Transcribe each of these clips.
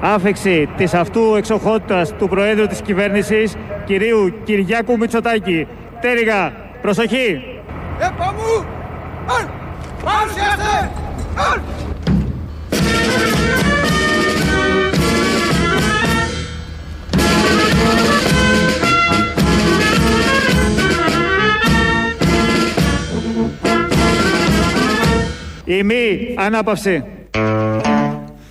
άφηξη της αυτού εξοχότητας του Προέδρου της κυβέρνησης, κυρίου Κυριάκου Μητσοτάκη. Τέριγα, προσοχή! Επαμού! Αν! Παρουσιάστε! Αν! Η μη ανάπαυση.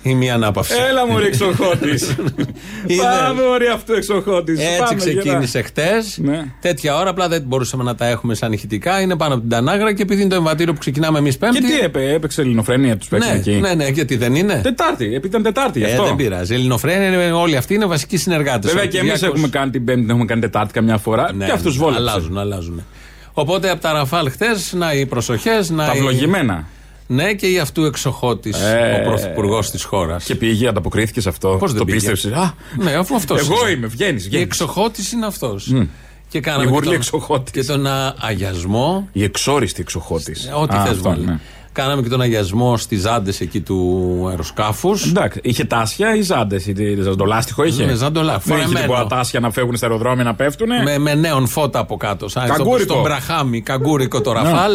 Η μία ανάπαυση. Έλα μου εξοχώτης. Πάμε ωραία αυτό εξοχώτης. Έτσι ξεκίνησε χτες. Ναι. Τέτοια ώρα απλά δεν μπορούσαμε να τα έχουμε σαν ηχητικά. Είναι πάνω από την Τανάγρα και επειδή είναι το εμβατήριο που ξεκινάμε εμείς Πέμπτη. Και τι έπαι, έπαιξε ελληνοφρένεια τους παίξαν ναι, εκεί. ναι, ναι, γιατί δεν είναι; Τετάρτη, επειδή ήταν Τετάρτη γι' Ε, αυτό. δεν πειράζει. Ελληνοφρένια είναι- όλοι αυτοί είναι βασικοί συνεργάτες. Βέβαια και εμείς έχουμε κάνει την Πέμπτη, την έχουμε κάνει Τετάρτη καμιά φορά. Ναι, και αυτούς ναι, βόλεψε. Αλλάζουν, αλλάζουν. Οπότε από τα Ραφάλ χτες, να οι προσοχές, να. Τα οι- ευλογημένα. Ναι, και η αυτού εξοχώτης, Ε, ο πρωθυπουργός της χώρας. Και πήγε, ανταποκρίθηκε σε αυτό. Πώς δεν το πήγε; πίστεψε. Α, Ναι, αφού αυτός. εγώ είμαι, βγαίνεις. Η εξοχώτης είναι αυτός. Και Η κάναμε γουρλή και τον, εξοχώτης. και τον α, αγιασμό. Η εξόριστη εξοχώτης. Ό,τι θες βάλει. Κάναμε και τον αγιασμό στις ζάντε εκεί του αεροσκάφους. Εντάξει, είχε τάσια ή ζάντες, το λάστιχο είχε; Ναι, ζαντολά, Δεν είχε φορεμένο. τίποτα τάσια να φεύγουν στα αεροδρόμια να πέφτουν. Με, με νέον φώτα από κάτω. Σαν στο, Καγκούρικο. στον Μπραχάμι, καγκούρικο το ραφάλ.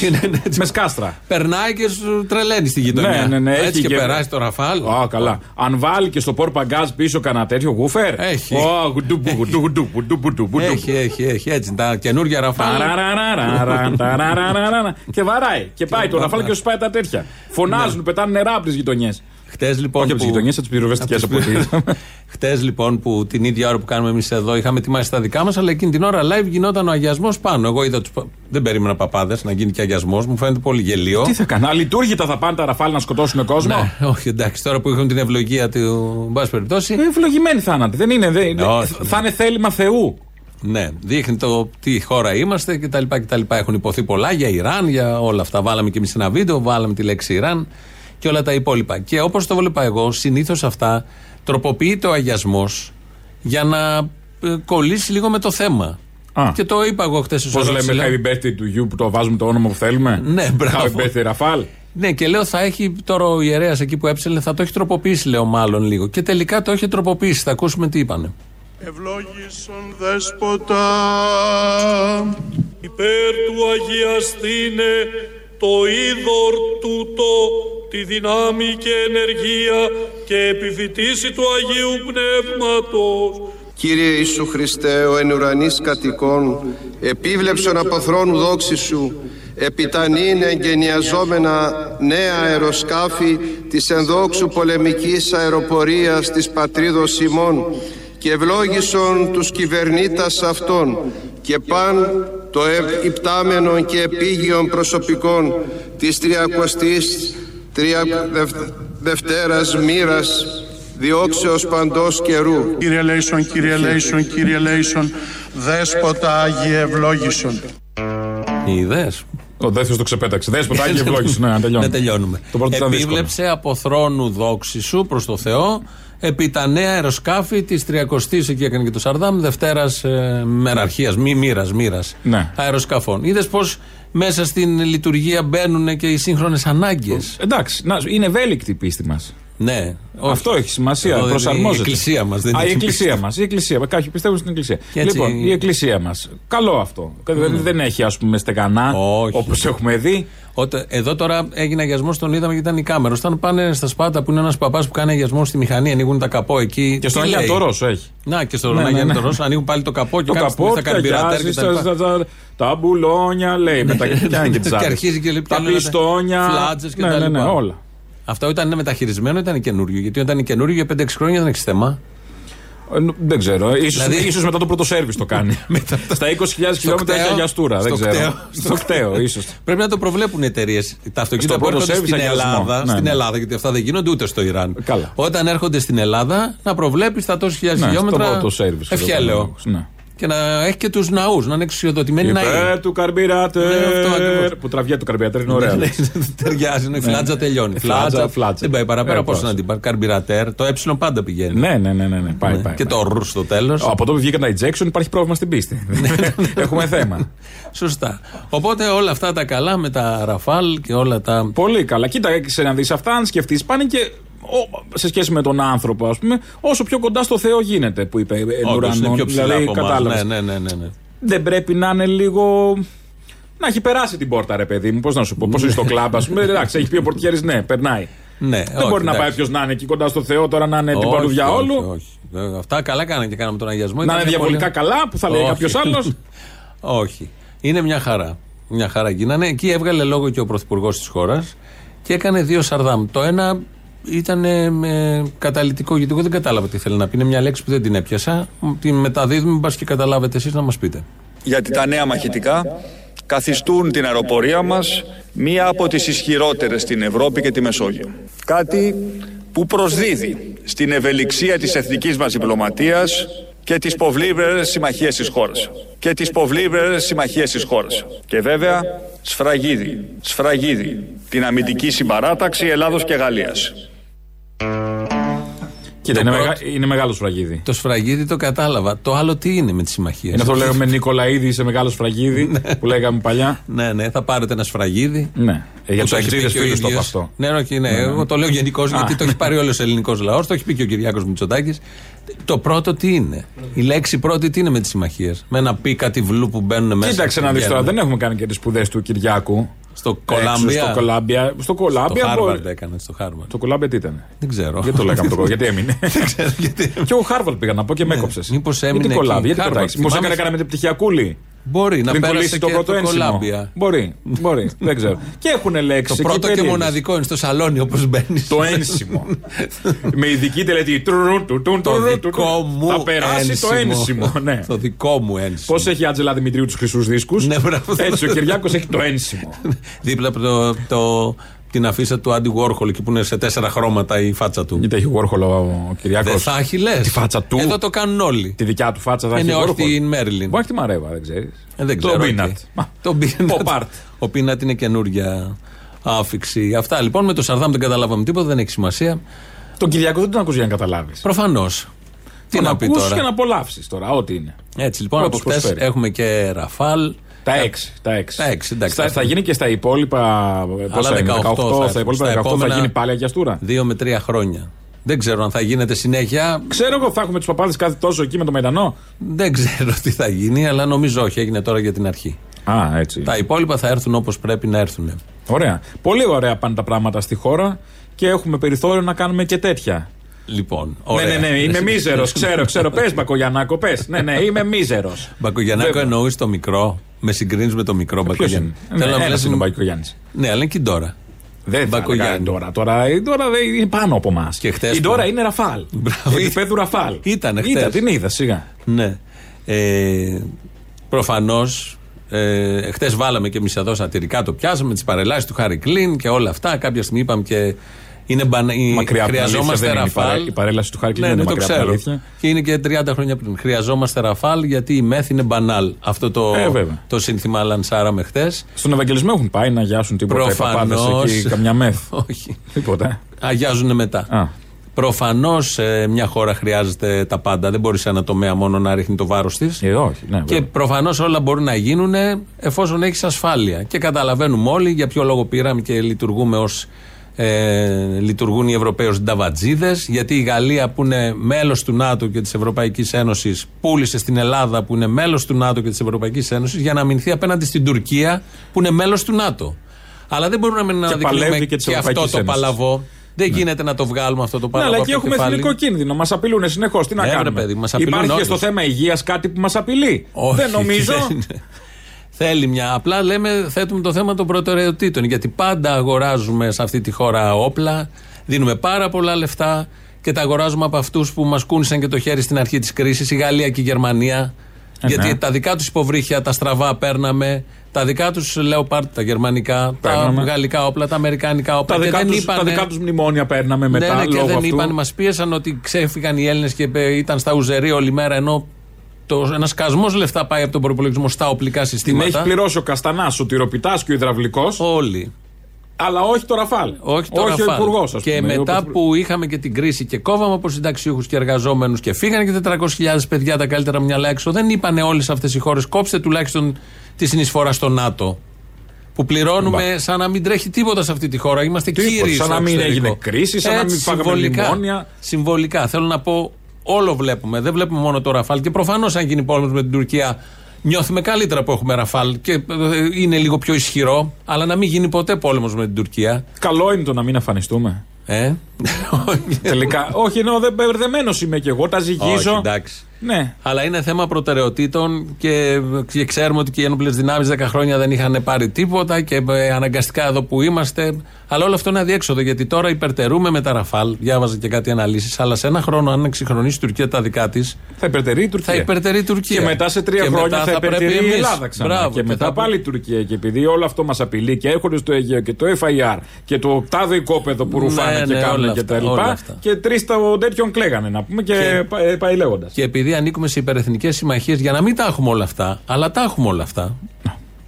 Ναι, ναι, ναι, έτσι. Με σκάστρα. Περνάει και σου τρελαίνει στη γειτονιά. Ναι, ναι, ναι, Έτσι έχει και, και- περάσει το ραφάλ. Α, καλά. Αν βάλει και στο πόρ παγκάζ πίσω κανένα τέτοιο γούφερ; Έχει. Ω, γουντού, γουντού, γουντού, γουντού, γουντού, γουντού. Έχει, έχει, έχει. Έτσι. Τα καινούργια ραφάλ. Ταραραραραρα, ταραραραραρα. Και βαράει. Και πάει το πάει. ραφάλ και σου πάει τα τέτοια. Φωνάζουν, πετάνε νερά από τι γειτονιές. Χτες λοιπόν. Όχι από τις που- γειτονιές, από τις πυροβεστικές από από τις- ό,τι. Χτες λοιπόν που την ίδια ώρα που κάνουμε εμείς εδώ είχαμε ετοιμάσει τα δικά μας, αλλά εκείνη την ώρα live γινόταν ο αγιασμός πάνω. Εγώ είδα τους. Δεν περίμενα παπάδες να γίνει και αγιασμός, μου φαίνεται πολύ γελίο. Τι θα κάνουν, αλειτούργητα θα πάνε τα ραφάλ να σκοτώσουν κόσμο; Ναι, όχι εντάξει, τώρα που έχουν την ευλογία του. Εν πάση περιπτώσει. Ε, Ευλογημένοι θάνατοι. Δεν είναι. δεν- Όχι. Θα είναι θέλημα Θεού. Ναι, δείχνει το τι χώρα είμαστε κτλ. κτλ. Έχουν υποθεί πολλά για Ιράν, για όλα αυτά. Βάλαμε και εμείς ένα βίντεο, βάλαμε τη λέξη Ιράν και όλα τα υπόλοιπα. Και όπως το βλέπα εγώ, συνήθως αυτά τροποποιείται ο αγιασμός για να ε, κολλήσει λίγο με το θέμα. Α. Και το είπα εγώ χθες Πώς λέμε Happy Birthday to you που το βάζουμε το όνομα που θέλουμε; Ναι, μπράβο. Happy Birthday Ραφάλ. Ναι, και λέω θα έχει τώρα ο ιερέας εκεί που έψελε, θα το έχει τροποποιήσει, λέω μάλλον λίγο. Και τελικά το έχει τροποποιήσει. Θα ακούσουμε τι είπανε. Ευλόγησον δέσποτα. Υπέρ του αγιαστήνε το είδωρ τούτο τη δυνάμει και ενεργία και επιφυτίσει του Αγίου Πνεύματος. Κύριε Ιησού Χριστέ, ο εν ουρανής κατοικών, επίβλεψον από θρόνου δόξη σου, επιτανήν εγγενιαζόμενα νέα αεροσκάφη της ενδόξου πολεμικής αεροπορίας της πατρίδος ημών και ευλόγησον τους κυβερνήτας αυτών και παν το ευ- υπτάμενον και επίγειον προσωπικών της τριακοστής τρια... δευ- Δευτέρας μοίρας διώξεως παντός καιρού Κύριε Λέησον, Κύριε Λέησον, Κύριε Λέησον δέσποτα Άγιε ευλόγησον Είδε. Ο δεύτερο το ξεπέταξε. Δέσποτα, Άγιε ευλόγηση. Ναι, να τελειώνουμε. Να τελειώνουμε. Το πρώτο ήταν δύσκολο. Επίβλεψε από θρόνου δόξης σου προς το Θεό επί τα νέα αεροσκάφη της 30η, εκεί έκανε και το Σαρδάμ, Δευτέρας ε, μεραρχίας, μη μοίρα, μοίρα Ναι. αεροσκαφών. Είδες πω μέσα στην λειτουργία μπαίνουν και οι σύγχρονες ανάγκες; Εντάξει, να, είναι ευέλικτη η πίστη μας. Ναι. όχι. Αυτό έχει σημασία. Εδώ δεν- προσαρμόζεται. Η εκκλησία μας δεν Α, είναι η η εκκλησία μας. Η εκκλησία. Κάποιοι πιστεύουν στην εκκλησία. Και έτσι- Λοιπόν, η εκκλησία μας. Καλό αυτό. Δεν, δεν έχει, ας πούμε, στεγανά Όχι. όπως έχουμε δει. Όταν, εδώ τώρα έγινε αγιασμός, τον είδαμε και ήταν η κάμερα. Όταν πάνε στα Σπάτα που είναι ένας παπάς που κάνει αγιασμό στη μηχανή, ανοίγουν τα καπό εκεί. Και στον τι Αγία λέει; Τωρόσο έχει. Να και στον Ναι, Αγία ναι, ναι. Τωρόσο ανοίγουν πάλι το καπό και Το κάνουν καπό, στα καρμπιρατέρ ταιριάζει και τα λοιπά. στα- στα- τα μπουλόνια, λέει. Με τα και πιάνει και τις Και άλλες. αρχίζει και λέει, Τα πιάνουν πιστόνια. φλάτζες και ναι, τα ναι, ναι, λοιπά. όλα. Αυτό ήταν μεταχειρισμένο, ήταν καινούριο. Γιατί όταν είναι καινούριο για 5-6 χρόνια δεν έχεις θέμα. Ε, νο- Δεν ξέρω. Ίσως, Δηλαδή- ίσως μετά το πρώτο σερβις το κάνει. Στα 20.000 χιλιόμετρα έχει κτέο. αγιαστούρα. Δεν Στο ξέρω. κτέο. Στο κτέο, ίσως. Πρέπει να το προβλέπουν οι εταιρείες. Τα αυτοκίνητα Στο που πρώτο έρχονται σερβις στην αγιασμό. Ελλάδα, Ναι, στην ναι. Ελλάδα, γιατί αυτά δεν γίνονται ούτε στο Ιράν. Καλά. Όταν έρχονται στην Ελλάδα, να προβλέπεις τα τόσε χιλιάδες Ναι, στο χιλιόμετρα. πρώτο σερβις. Ευχέλαιο. Ναι. Και να έχει και τους ναούς, να είναι εξουσιοδοτημένοι ναοί. Υπέρ του καρμπιρατέρ. Ναι, αυτό ακριβώς. Που τραβιέται το καρμπιρατέρ είναι ωραία. Ναι, Ταιριάζει, ναι, η φλάτζα τελειώνει. Φλάτζα, Φλάτζα, φλάτζα. Δεν πάει παραπέρα. Ε, Πώς πώς. να την πάρει. Καρμπιρατέρ. Το ε πάντα πηγαίνει. Ναι, ναι, ναι, ναι, ναι. Πάει, Ναι. πάει. Και πάει. το ρου στο τέλος. Από τότε που βγήκαν τα ejection υπάρχει πρόβλημα στην πίστη. Έχουμε θέμα. Σωστά. Οπότε όλα αυτά τα καλά με τα ραφάλ και όλα τα. Πολύ καλά. Κοίτα, σε να δεις αυτά, αν σκεφτείς, πάνε και σε σχέση με τον άνθρωπο, ας πούμε, όσο πιο κοντά στο Θεό γίνεται, που είπε Όντως, είναι πιο ψηλά Δηλαδή, από εμάς. κατάλαβες. Ναι, ναι, ναι, ναι, ναι. Δεν πρέπει να είναι λίγο. Να έχει περάσει την πόρτα, ρε παιδί μου. Πώς να σου πω, πώς είναι στο κλαμπ, ας πούμε. Εντάξει, έχει πει ο πορτιέρης, ναι, περνάει. Ναι, Δεν όχι, μπορεί να εντάξει. πάει ποιος να είναι εκεί κοντά στο Θεό τώρα να είναι την Όχι, παρουδιά όχι, όλου. όχι. Βέβαια, Αυτά καλά κάνανε και κάναμε τον αγιασμό. Να Ήταν είναι μια διαβολικά πολύ- καλά, που θα λέει Όχι. κάποιος άλλος. Όχι. Είναι μια χαρά. Μια χαρά γίνανε. Εκεί έβγαλε λόγο και ο πρωθυπουργός της χώρας και έκανε δύο σαρδάμ. Το ένα ήταν ε, με καταλητικό, γιατί εγώ δεν κατάλαβα τι θέλει να πει. Είναι μια λέξη που δεν την έπιασα. Την μεταδίδουμε, μπας και καταλάβετε εσείς να μας πείτε. γιατί τα νέα μαχητικά καθιστούν την αεροπορία μας μία από τις ισχυρότερες στην Ευρώπη και τη Μεσόγειο. Κάτι που προσδίδει στην ευελιξία της εθνικής μας διπλωματίας και τις ποβλίβερες συμμαχίες της χώρας. Και τις ποβλίβερες συμμαχίες της χώρας. Και βέβαια σφραγίδι, σφραγίδι την αμυντική συμπαράταξη Ελλάδος και Γαλλίας. Κοίτα, Το είναι, πρώτο- μεγα... είναι μεγάλο σφραγίδι. Το σφραγίδι το κατάλαβα. Το άλλο τι είναι με τι συμμαχίε. Είναι αυτό που λέγαμε Νικολαίδη, είσαι μεγάλο σφραγίδι, που λέγαμε παλιά. Ναι, ναι, θα πάρετε ένα σφραγίδι. Ναι. Ε, για Που τους έχει πει εξήδε και ο φίλους το είπα ίδιος. αυτό. Ναι, όχι, ναι, εγώ το λέω γενικώς γιατί το έχει πάρει όλος ο ελληνικός λαός. Το έχει πει και ο Κυριάκος Μητσοτάκης. Το πρώτο τι είναι; Η λέξη πρώτη τι είναι με τις συμμαχίες; Με ένα πι κάτι βλού που μπαίνουν μέσα. Κοίταξε και να δεις τώρα, βγαίνουν. δεν έχουμε κάνει και τις σπουδές του Κυριάκου. Στο Έξω, Κολάμπια. Στο Κολάμπια. Στο Στο Κολάμπια. Χάρβαρντ μπορεί- έκανε. Στο Χάρβαρντ. Το Κολάμπια τι ήταν. Δεν ξέρω. Γιατί το λέγαμε το Κολάμπια, γιατί έμεινε; Δεν ξέρω γιατί. Και ο Χάρβαρντ πήγα να πω και με έκοψες. μήπως έμεινε Γιατί Κολάμπια, εκεί; γιατί Χάρβαρντ. το Μήπως Θυμάμαι- έκανε κανένα με την πτυχιακούλη; Μπορεί να Πριν πέρασε πουλήσει και το πρώτο το ένσημο. Κολάμπια. Μπορεί, μπορεί, δεν ξέρω. Και έχουν λέξει. Το πρώτο και μοναδικό είναι στο σαλόνι όπως μπαίνεις. Το ένσημο. με ειδική τελετή. Τρουρου, του, του, Το του, του, δικό μου Θα περάσει το ένσημο. Ναι. Το δικό μου ένσημο. Πώς έχει η Άτζελα Δημητρίου τους χρυσούς δίσκους; Ναι, μπράβο. Έτσι ο Κυριάκος έχει το ένσημο. Δίπλα από το, το, την αφίσα του Άντι Warhol εκεί που είναι σε τέσσερα χρώματα η φάτσα του. Γιατί έχει Warhol ο Κυριάκος; Δεν θα έχει λες. Τη φάτσα του. Εδώ το κάνουν όλοι. Τη δικιά του φάτσα θα Είναι έχει όχι Warhol. την Μέριλιν. Μπορεί τη Μαρέβα, δεν ξέρεις. Ε, δεν Το ξέρω. Peanut. OK. Μα. Το Peanut. Pop art. Ο Peanut είναι καινούρια άφιξη. Αυτά λοιπόν με το Σαρδάμ δεν καταλάβαμε τίποτα, δεν έχει σημασία. Τον Κυριακό δεν τον ακούς για να καταλάβεις. Προφανώς. Τι Τον να πει ακούς τώρα; και να απολαύσεις τώρα, ό,τι είναι. Έτσι λοιπόν από Πρώτος χθες προσφέρει. έχουμε και Ραφάλ. Τα έξι. Τα έξι. Τα έξι, εντάξει. Στα- θα γίνει και στα υπόλοιπα. Πόσα είναι, 18 θα 18, έχουμε. στα υπόλοιπα Στα 18 θα επόμενα- γίνει πάλι αγιαστούρα. Δύο με τρία χρόνια. Δεν ξέρω αν θα γίνεται συνέχεια. Ξέρω εγώ, θα έχουμε τους παπάδες κάθε τόσο εκεί με το Μαϊντανό. Δεν ξέρω τι θα γίνει, αλλά νομίζω όχι. Έγινε τώρα για την αρχή. Α, έτσι. Τα υπόλοιπα θα έρθουν όπως πρέπει να έρθουν. Ωραία. Πολύ ωραία πάνε τα πράγματα στη χώρα και έχουμε περιθώριο να κάνουμε και τέτοια. Λοιπόν, Ναι, ωραία. ναι, ναι, είμαι μίζερος, ξέρω, ξέρω. Πες, Μπακογιαννάκο, πες. Ναι, ναι, είμαι μίζερος. Μπακογιαννάκο Βέβαια. εννοείς το μικρό. Με συγκρίνεις με το μικρό Ποιος είναι; Μπακογιαννάκο. Ναι, να ένας μιλάς είναι ο με- Μπακογιάννη. Ναι, αλλά είναι και η Ντόρα. Δεν θα Μπακογιάννη. έλεγα τώρα. Τώρα, η Ντόρα δεν είναι πάνω από εμάς. Και χτες Η που- Ντόρα είναι Ραφάλ. Μπράβο. Επίπεδου Ραφάλ. Ήτανε Είδα, χτες. την είδα, σιγά. Ναι. Ε, Προφανώς. Ε, Χθες βάλαμε και εμείς εδώ σατυρικά το πιάσαμε, τις παρελάσεις του Χάρη Κλίν και όλα αυτά. Κάποια στιγμή είπαμε και είναι μπανα... η- Μακριά από την αλήθεια χρειαζόμαστε δεν είναι η παρέ- Ραφάλ. η παρέλαση του Χάρη Κλίν ναι, είναι ναι, το μακριά από την ξέρω. αλήθεια. Και είναι και 30 χρόνια πριν. Χρειαζόμαστε Ραφάλ γιατί η μεθ είναι μπανάλ. Αυτό το, Ε, βέβαια. το σύνθημα λανσάραμε χθες. Στον Ευαγγελισμό έχουν πάει να γιάσουν τίποτα οι παπάδες Προφανώ. εκεί, καμιά μεθ. Όχι. Τίποτα. Αγιάζουν μετά. Α. Προφανώς μια χώρα χρειάζεται τα πάντα. Δεν μπορεί σε ένα τομέα μόνο να ρίχνει το βάρος της. Ε, όχι, ναι, Και βέβαια. προφανώς όλα μπορούν να γίνουν εφόσον έχεις ασφάλεια. Και καταλαβαίνουμε όλοι για ποιο λόγο πήραμε και λειτουργούμε ως. Ε, λειτουργούν οι Ευρωπαίοι νταβατζίδες, γιατί η Γαλλία που είναι μέλος του ΝΑΤΟ και της Ευρωπαϊκής Ένωσης πούλησε στην Ελλάδα που είναι μέλος του ΝΑΤΟ και της Ευρωπαϊκής Ένωσης για να αμυνθεί απέναντι στην Τουρκία που είναι μέλος του ΝΑΤΟ. Αλλά δεν μπορούμε να παλεύει αναδεικνύουμε και της και, αυτό Ευρωπαϊκής το Ένωσης. παλαβό. Δεν γίνεται να το βγάλουμε αυτό το Ναι, παλαβό. αλλά από εκεί το έχουμε κεφάλι. εθνικό κίνδυνο. Μας απειλούν συνεχώς. Τι να Ναι, βρε κάνουμε; παιδί, μας απειλούν Υπάρχει και όντως. στο θέμα υγείας κάτι που μας απειλεί; Όχι, δεν νομίζω. δεν είναι. Θέλει μια. Απλά λέμε, θέτουμε το θέμα των προτεραιοτήτων. Γιατί πάντα αγοράζουμε σε αυτή τη χώρα όπλα, δίνουμε πάρα πολλά λεφτά και τα αγοράζουμε από αυτούς που μας κούνησαν και το χέρι στην αρχή της κρίσης, η Γαλλία και η Γερμανία. Ε, γιατί ναι. τα δικά τους υποβρύχια, τα στραβά παίρναμε, τα δικά τους Leopard, τα γερμανικά, Παίρναμε. τα γαλλικά όπλα, τα αμερικανικά όπλα. Τα και δικά, δεν τους, είπανε- τα δικά τους μνημόνια παίρναμε μετά ναι, ναι, και λόγω δεν αυτού. είπαν, μας πίεσαν ότι ξέφυγαν οι Έλληνες και ε, ήταν στα ουζερή όλη μέρα ενώ ένας σκασμός λεφτά πάει από τον προπολογισμό στα οπλικά Την συστήματα. έχει πληρώσει ο Καστανάς, ο τυροπιτάς και ο υδραυλικός, Όλοι. αλλά όχι το Ραφάλ. Όχι το ο Ραφάλ. υπουργός. Και μετά που είχαμε και την κρίση και κόβαμε από συνταξιούχους και εργαζόμενους και φύγανε και 400.000 παιδιά τα καλύτερα μυαλά έξω, δεν είπανε όλες αυτές οι χώρες κόψτε τουλάχιστον τη συνεισφορά στο ΝΑΤΟ. Που πληρώνουμε σαν να μην τρέχει τίποτα σε αυτή τη χώρα. Είμαστε Τίποτα, κύριοι. σαν στο να μην εξωτερικό. έγινε κρίση, σαν να Έτσι, μην φάγαμε συμβολικά. μνημόνια. Συμβολικά. Θέλω να πω, όλο βλέπουμε. Δεν βλέπουμε μόνο το Ραφάλ. Και προφανώς, αν γίνει πόλεμος με την Τουρκία, νιώθουμε καλύτερα που έχουμε Ραφάλ και ε, είναι λίγο πιο ισχυρό. Αλλά να μην γίνει ποτέ πόλεμος με την Τουρκία. Καλό είναι το να μην αφανιστούμε. Ε; Τελικά. Όχι, ενώ δεν μπερδεμένος είμαι κι εγώ, τα Όχι, ζυγίζω. εντάξει. Ναι. Αλλά είναι θέμα προτεραιοτήτων και, και ξέρουμε ότι και οι ένοπλες δυνάμεις 10 χρόνια δεν είχαν πάρει τίποτα και ε, αναγκαστικά εδώ που είμαστε. Αλλά όλο αυτό είναι αδιέξοδο γιατί τώρα υπερτερούμε με τα Ραφάλ. Διάβαζα και κάτι αναλύσεις. Αλλά σε ένα χρόνο, αν εξυγχρονίσει η Τουρκία τα δικά της, Θα υπερτερεί η Τουρκία. θα υπερτερεί η Τουρκία. Και μετά σε τρία Και χρόνια μετά θα υπερτερεί πρέπει η εμείς. Ελλάδα ξανά. Μπράβο, και μετά θα- πάλι η Τουρκία. Και επειδή όλο αυτό μας απειλεί και έρχονται στο Αιγαίο και το FIR και το τάδε οικόπεδο που Ναι, ρουφάνε και ναι, κάνουν όλα και αυτά, τα όλα λοιπά. αυτά. Και τρεις των τέτοιων κλαίγανε να πούμε και, Και- πα- ε, πάει λέγοντας. Και επειδή ανήκουμε σε υπερεθνικές συμμαχίες, για να μην τα έχουμε όλα αυτά, αλλά τα έχουμε όλα αυτά.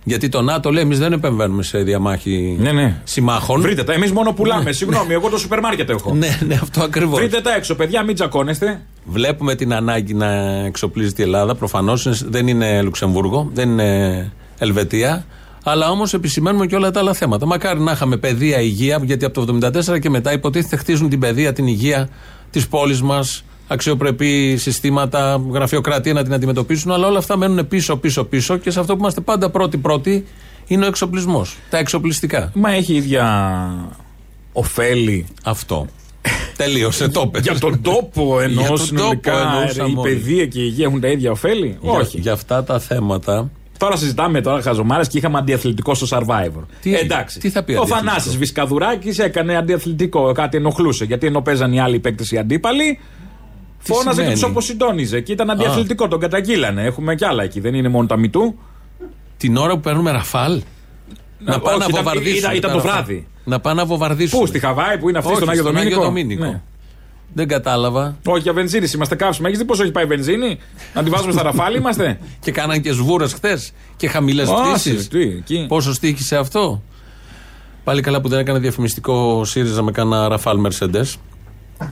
Γιατί το ΝΑΤΟ λέει: Εμείς δεν επεμβαίνουμε σε διαμάχη Ναι, ναι. συμμάχων. Βρείτε τα, εμείς μόνο πουλάμε. Συγγνώμη, εγώ το σούπερ μάρκετ έχω. Ναι, ναι, αυτό ακριβώς. Βρείτε τα έξω, παιδιά, μην τσακώνεστε. Βλέπουμε την ανάγκη να εξοπλίζεται η Ελλάδα. Προφανώς δεν είναι Λουξεμβούργο, δεν είναι Ελβετία. Αλλά όμως επισημαίνουμε και όλα τα άλλα θέματα. Μακάρι να είχαμε παιδεία, υγεία, γιατί από το 1974 και μετά υποτίθεται χτίζουν την παιδεία, την υγεία της πόλης μας, αξιοπρεπή συστήματα, γραφειοκρατία να την αντιμετωπίσουν. Αλλά όλα αυτά μένουν πίσω, πίσω, πίσω και σε αυτό που είμαστε πάντα πρώτοι-πρώτοι είναι ο εξοπλισμός. Τα εξοπλιστικά. Μα έχει ίδια ωφέλη Αυτό. Τελείωσε, το πες. για τον τόπο Για ενώ τον συνολικά τόπο εννοούσαμε η όλοι. παιδεία και η υγεία έχουν τα ίδια ωφέλη; Για- Όχι. Για αυτά τα θέματα. Τώρα συζητάμε τώρα χαζομάρες και είχαμε αντιαθλητικό στο Survivor. Τι- Εντάξει. τι θα πει Ο αντιαθλητικό; Θανάσης Βυσκαδουράκης έκανε αντιαθλητικό. Κάτι ενοχλούσε. Γιατί ενώ παίζαν οι άλλοι παίκτες οι αντίπαλοι, φώναζε και σημαίνει; του αποσυντόνιζε. Και ήταν αντιαθλητικό. Τον καταγγείλανε. Έχουμε κι άλλα εκεί. Δεν είναι μόνο τα μητού. Την ώρα που παίρνουμε ραφάλ. Να πάνε όχι, να ήταν- βομβαρδίσουν. ήταν- ήταν τα το Ραφάλ. βράδυ. Να πάνε να βομβαρδίσουν. Πού, στη Χαβάη που είναι αυτή Όχι, στον Άγιο στον Δομήνικο. Άγιο Δομήνικο; Ναι. Δεν κατάλαβα. Όχι, για βενζίνη είμαστε κάψιμο. Έχεις δει πόσο έχει πάει η βενζίνη; Να τη βάζουμε στα ραφάλ είμαστε; Και κάναν και σβούρες χθες. Και χαμηλές Άσε, πτήσεις. τι, εκεί. Πόσο στήχησε αυτό; Πάλι καλά που δεν έκανε διαφημιστικό ΣΥΡΙΖΑ με κάνα ραφάλ Mercedes.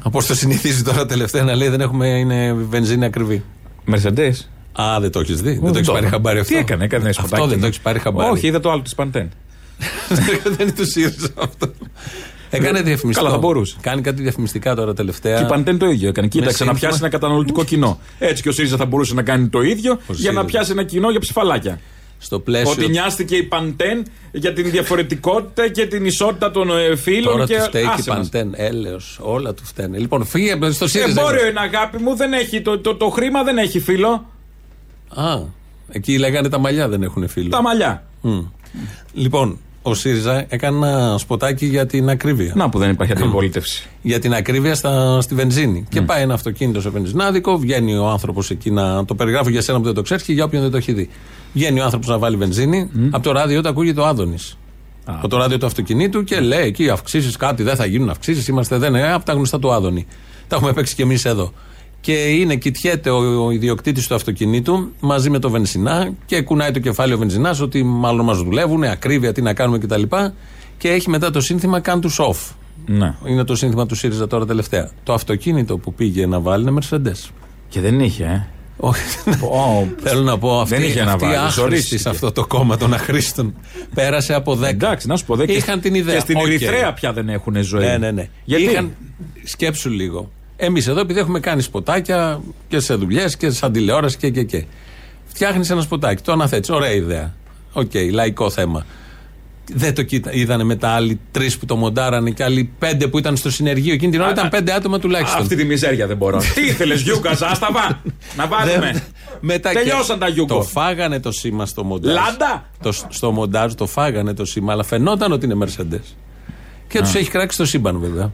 Όπω το συνηθίζει τώρα τελευταία να λέει δεν έχουμε, είναι βενζίνη ακριβή. Μερσεντέ. Α, δεν το έχεις δει. δεν το έχεις πάρει χαμπάρι αυτό; Τι έκανε, έκανε ένα Αυτό σποτάκι. δεν το έχεις πάρει χαμπάρι. Όχι, είδα το άλλο της Παντέν. δεν είναι τους ΣΥΡΙΖΑ αυτό. Έκανε διαφημιστικό. Καλά, θα μπορούσε. Κάνει κάτι διαφημιστικά τώρα τελευταία. Και η Παντέν το ίδιο έκανε. Κοίταξε να σύνθημα. πιάσει ένα καταναλωτικό κοινό. Έτσι και ο ΣΥΡΙΖΑ θα μπορούσε να κάνει το ίδιο για ΣΥΡΙΖΑ. να πιάσει ένα κοινό για ψηφαλάκια. Στο πλαίσιο. Ότι νοιάστηκε η Παντέν για την διαφορετικότητα και την ισότητα των ε, φίλων Τώρα και του φταίει και η άσε μας. Παντέν. Έλεος, όλα του φταίνε. Λοιπόν, φύγε στο ΣΥΡΙΖΑ. Εμπόριο είναι αγάπη μου, δεν έχει, το, το, το χρήμα δεν έχει φίλο. Α, εκεί λέγανε τα μαλλιά δεν έχουν φίλο. Τα μαλλιά. Μμ. Λοιπόν, ο ΣΥΡΙΖΑ έκανε ένα σποτάκι για την ακρίβεια. Να που δεν υπάρχει αντιπολίτευση. Για την ακρίβεια στα, στη βενζίνη. Και πάει ένα αυτοκίνητο σε βενζινάδικο, βγαίνει ο άνθρωπος εκεί να το περιγράφω για σένα που δεν το ξέρεις και για όποιον δεν το έχει δει. Βγαίνει ο άνθρωπος να βάλει βενζίνη, από το ράδιο του ακούγεται ο Άδωνης. Από το ράδιο του αυτοκινήτου και λέει εκεί αυξήσεις κάτι, δεν θα γίνουν αυξήσεις. Είμαστε δεν είναι από τα γνωστά του Άδωνη. Τα έχουμε παίξει κι εμείς εδώ. Και είναι, κοιτιέται ο, ο ιδιοκτήτης του αυτοκινήτου μαζί με το βενζινά και κουνάει το κεφάλι ο βενζινάς ότι μάλλον μας δουλεύουν, ακρίβεια, τι να κάνουμε κτλ. Και έχει μετά το σύνθημα κάν' του off. Ναι. Είναι το σύνθημα του ΣΥΡΙΖΑ τώρα τελευταία. Το αυτοκίνητο που πήγε να βάλει είναι Mercedes. Και δεν είχε, ε. Όχι. Ω, Θέλω να πω αυτή, Δεν είχε να αυτή η βάλει, άχρηστη ζορίστηκε. σε αυτό το κόμμα των αχρήστων πέρασε από 10. Εντάξει, να σου πω. δε, και- Είχαν την ιδέα. Και στην Οκ. Ερυθρέα πια δεν έχουν ζωή. Ναι, ναι, ναι. Γιατί; Είχαν, σκέψου λίγο. Εμείς εδώ, επειδή έχουμε κάνει σποτάκια και σε δουλειές και σαν τηλεόραση και και και. Φτιάχνεις ένα σποτάκι, το αναθέτεις. Ωραία ιδέα. Οκ, λαϊκό θέμα. Δεν το κοίτα, είδανε μετά άλλοι τρεις που το μοντάρανε και άλλοι πέντε που ήταν στο συνεργείο. Εκείνη την ώρα ήταν πέντε άτομα τουλάχιστον. Αυτή τη μιζέρια δεν μπορώ. Τι ήθελες, Γιούγκο, Ζάσταβα; Να βάλουμε. Δεν- μετά Τελειώσαν και τα Γιούγκο. Το φάγανε το σήμα στο μοντάζ. Λάντα. Το, στο μοντάζ το φάγανε το σήμα, αλλά φαινόταν ότι είναι Mercedes. Και τους έχει κράξει το σύμπαν βέβαια.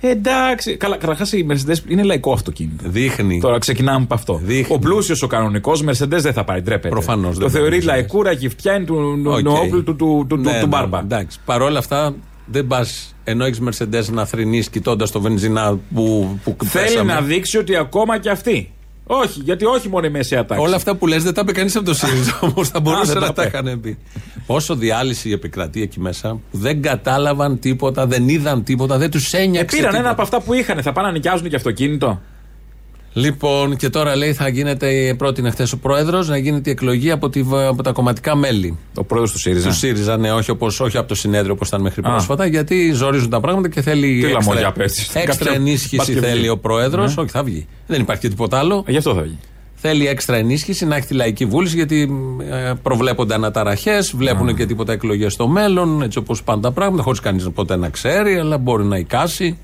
Εντάξει. Καλά, καταρχάς η Mercedes είναι λαϊκό αυτοκίνητο. Δείχνει. Τώρα ξεκινάμε από αυτό. Δείχνει. Ο πλούσιος, ο κανονικός Mercedes δεν θα πάει, ντρέπεται. Προφανώς Το δεν θεωρεί πάει Mercedes. λαϊκούρα, γυφτιά είναι του Οκ. νεόπλου του, του, του, Ναι, του ναι, μπάρμπα. Εντάξει. Παρ' όλα αυτά δεν πας ενώ έχεις Mercedes να θρηνείς κοιτώντας το βενζινά που, που Θέλει πέσαμε. να δείξει ότι ακόμα και αυτή. Όχι, γιατί όχι μόνο η μεσαία τάξη. Όλα αυτά που λες δεν τα είπε κανείς από το ΣΥΡΙΖΑ όμως. Θα μπορούσε δεν να τα τα είπε. είχαν πει. Όσο διάλυση επικρατεί εκεί μέσα, που δεν κατάλαβαν τίποτα, δεν είδαν τίποτα, δεν τους ένιωξε. Ε, πήραν τίποτα. ένα από αυτά που είχαν. Θα πάνε να νοικιάζουν και αυτοκίνητο. Λοιπόν, και τώρα λέει θα γίνεται, πρότεινε χθες ο πρόεδρος, να γίνεται η εκλογή από, τη, από τα κομματικά μέλη. Ο πρόεδρος του ΣΥΡΙΖΑ. Του ΣΥΡΙΖΑ, ναι, όχι, όπως, όχι από το συνέδριο όπως ήταν μέχρι πρόσφατα, γιατί ζορίζουν τα πράγματα και θέλει. Τι έξτρα, λαμόγια πέφτει. έξτρα Κάποιο- ενίσχυση πας και θέλει βγει. ο πρόεδρος. Ναι. Όχι, θα βγει. Δεν υπάρχει και τίποτα άλλο. Ε, Γι' αυτό θα βγει. Θέλει έξτρα ενίσχυση να έχει τη λαϊκή βούληση, γιατί ε, προβλέπονται αναταραχές, βλέπουν και τίποτα εκλογές στο μέλλον, έτσι όπως πάνε τα πράγματα, χωρίς κανείς ποτέ να ξέρει, αλλά μπορεί να εικάσει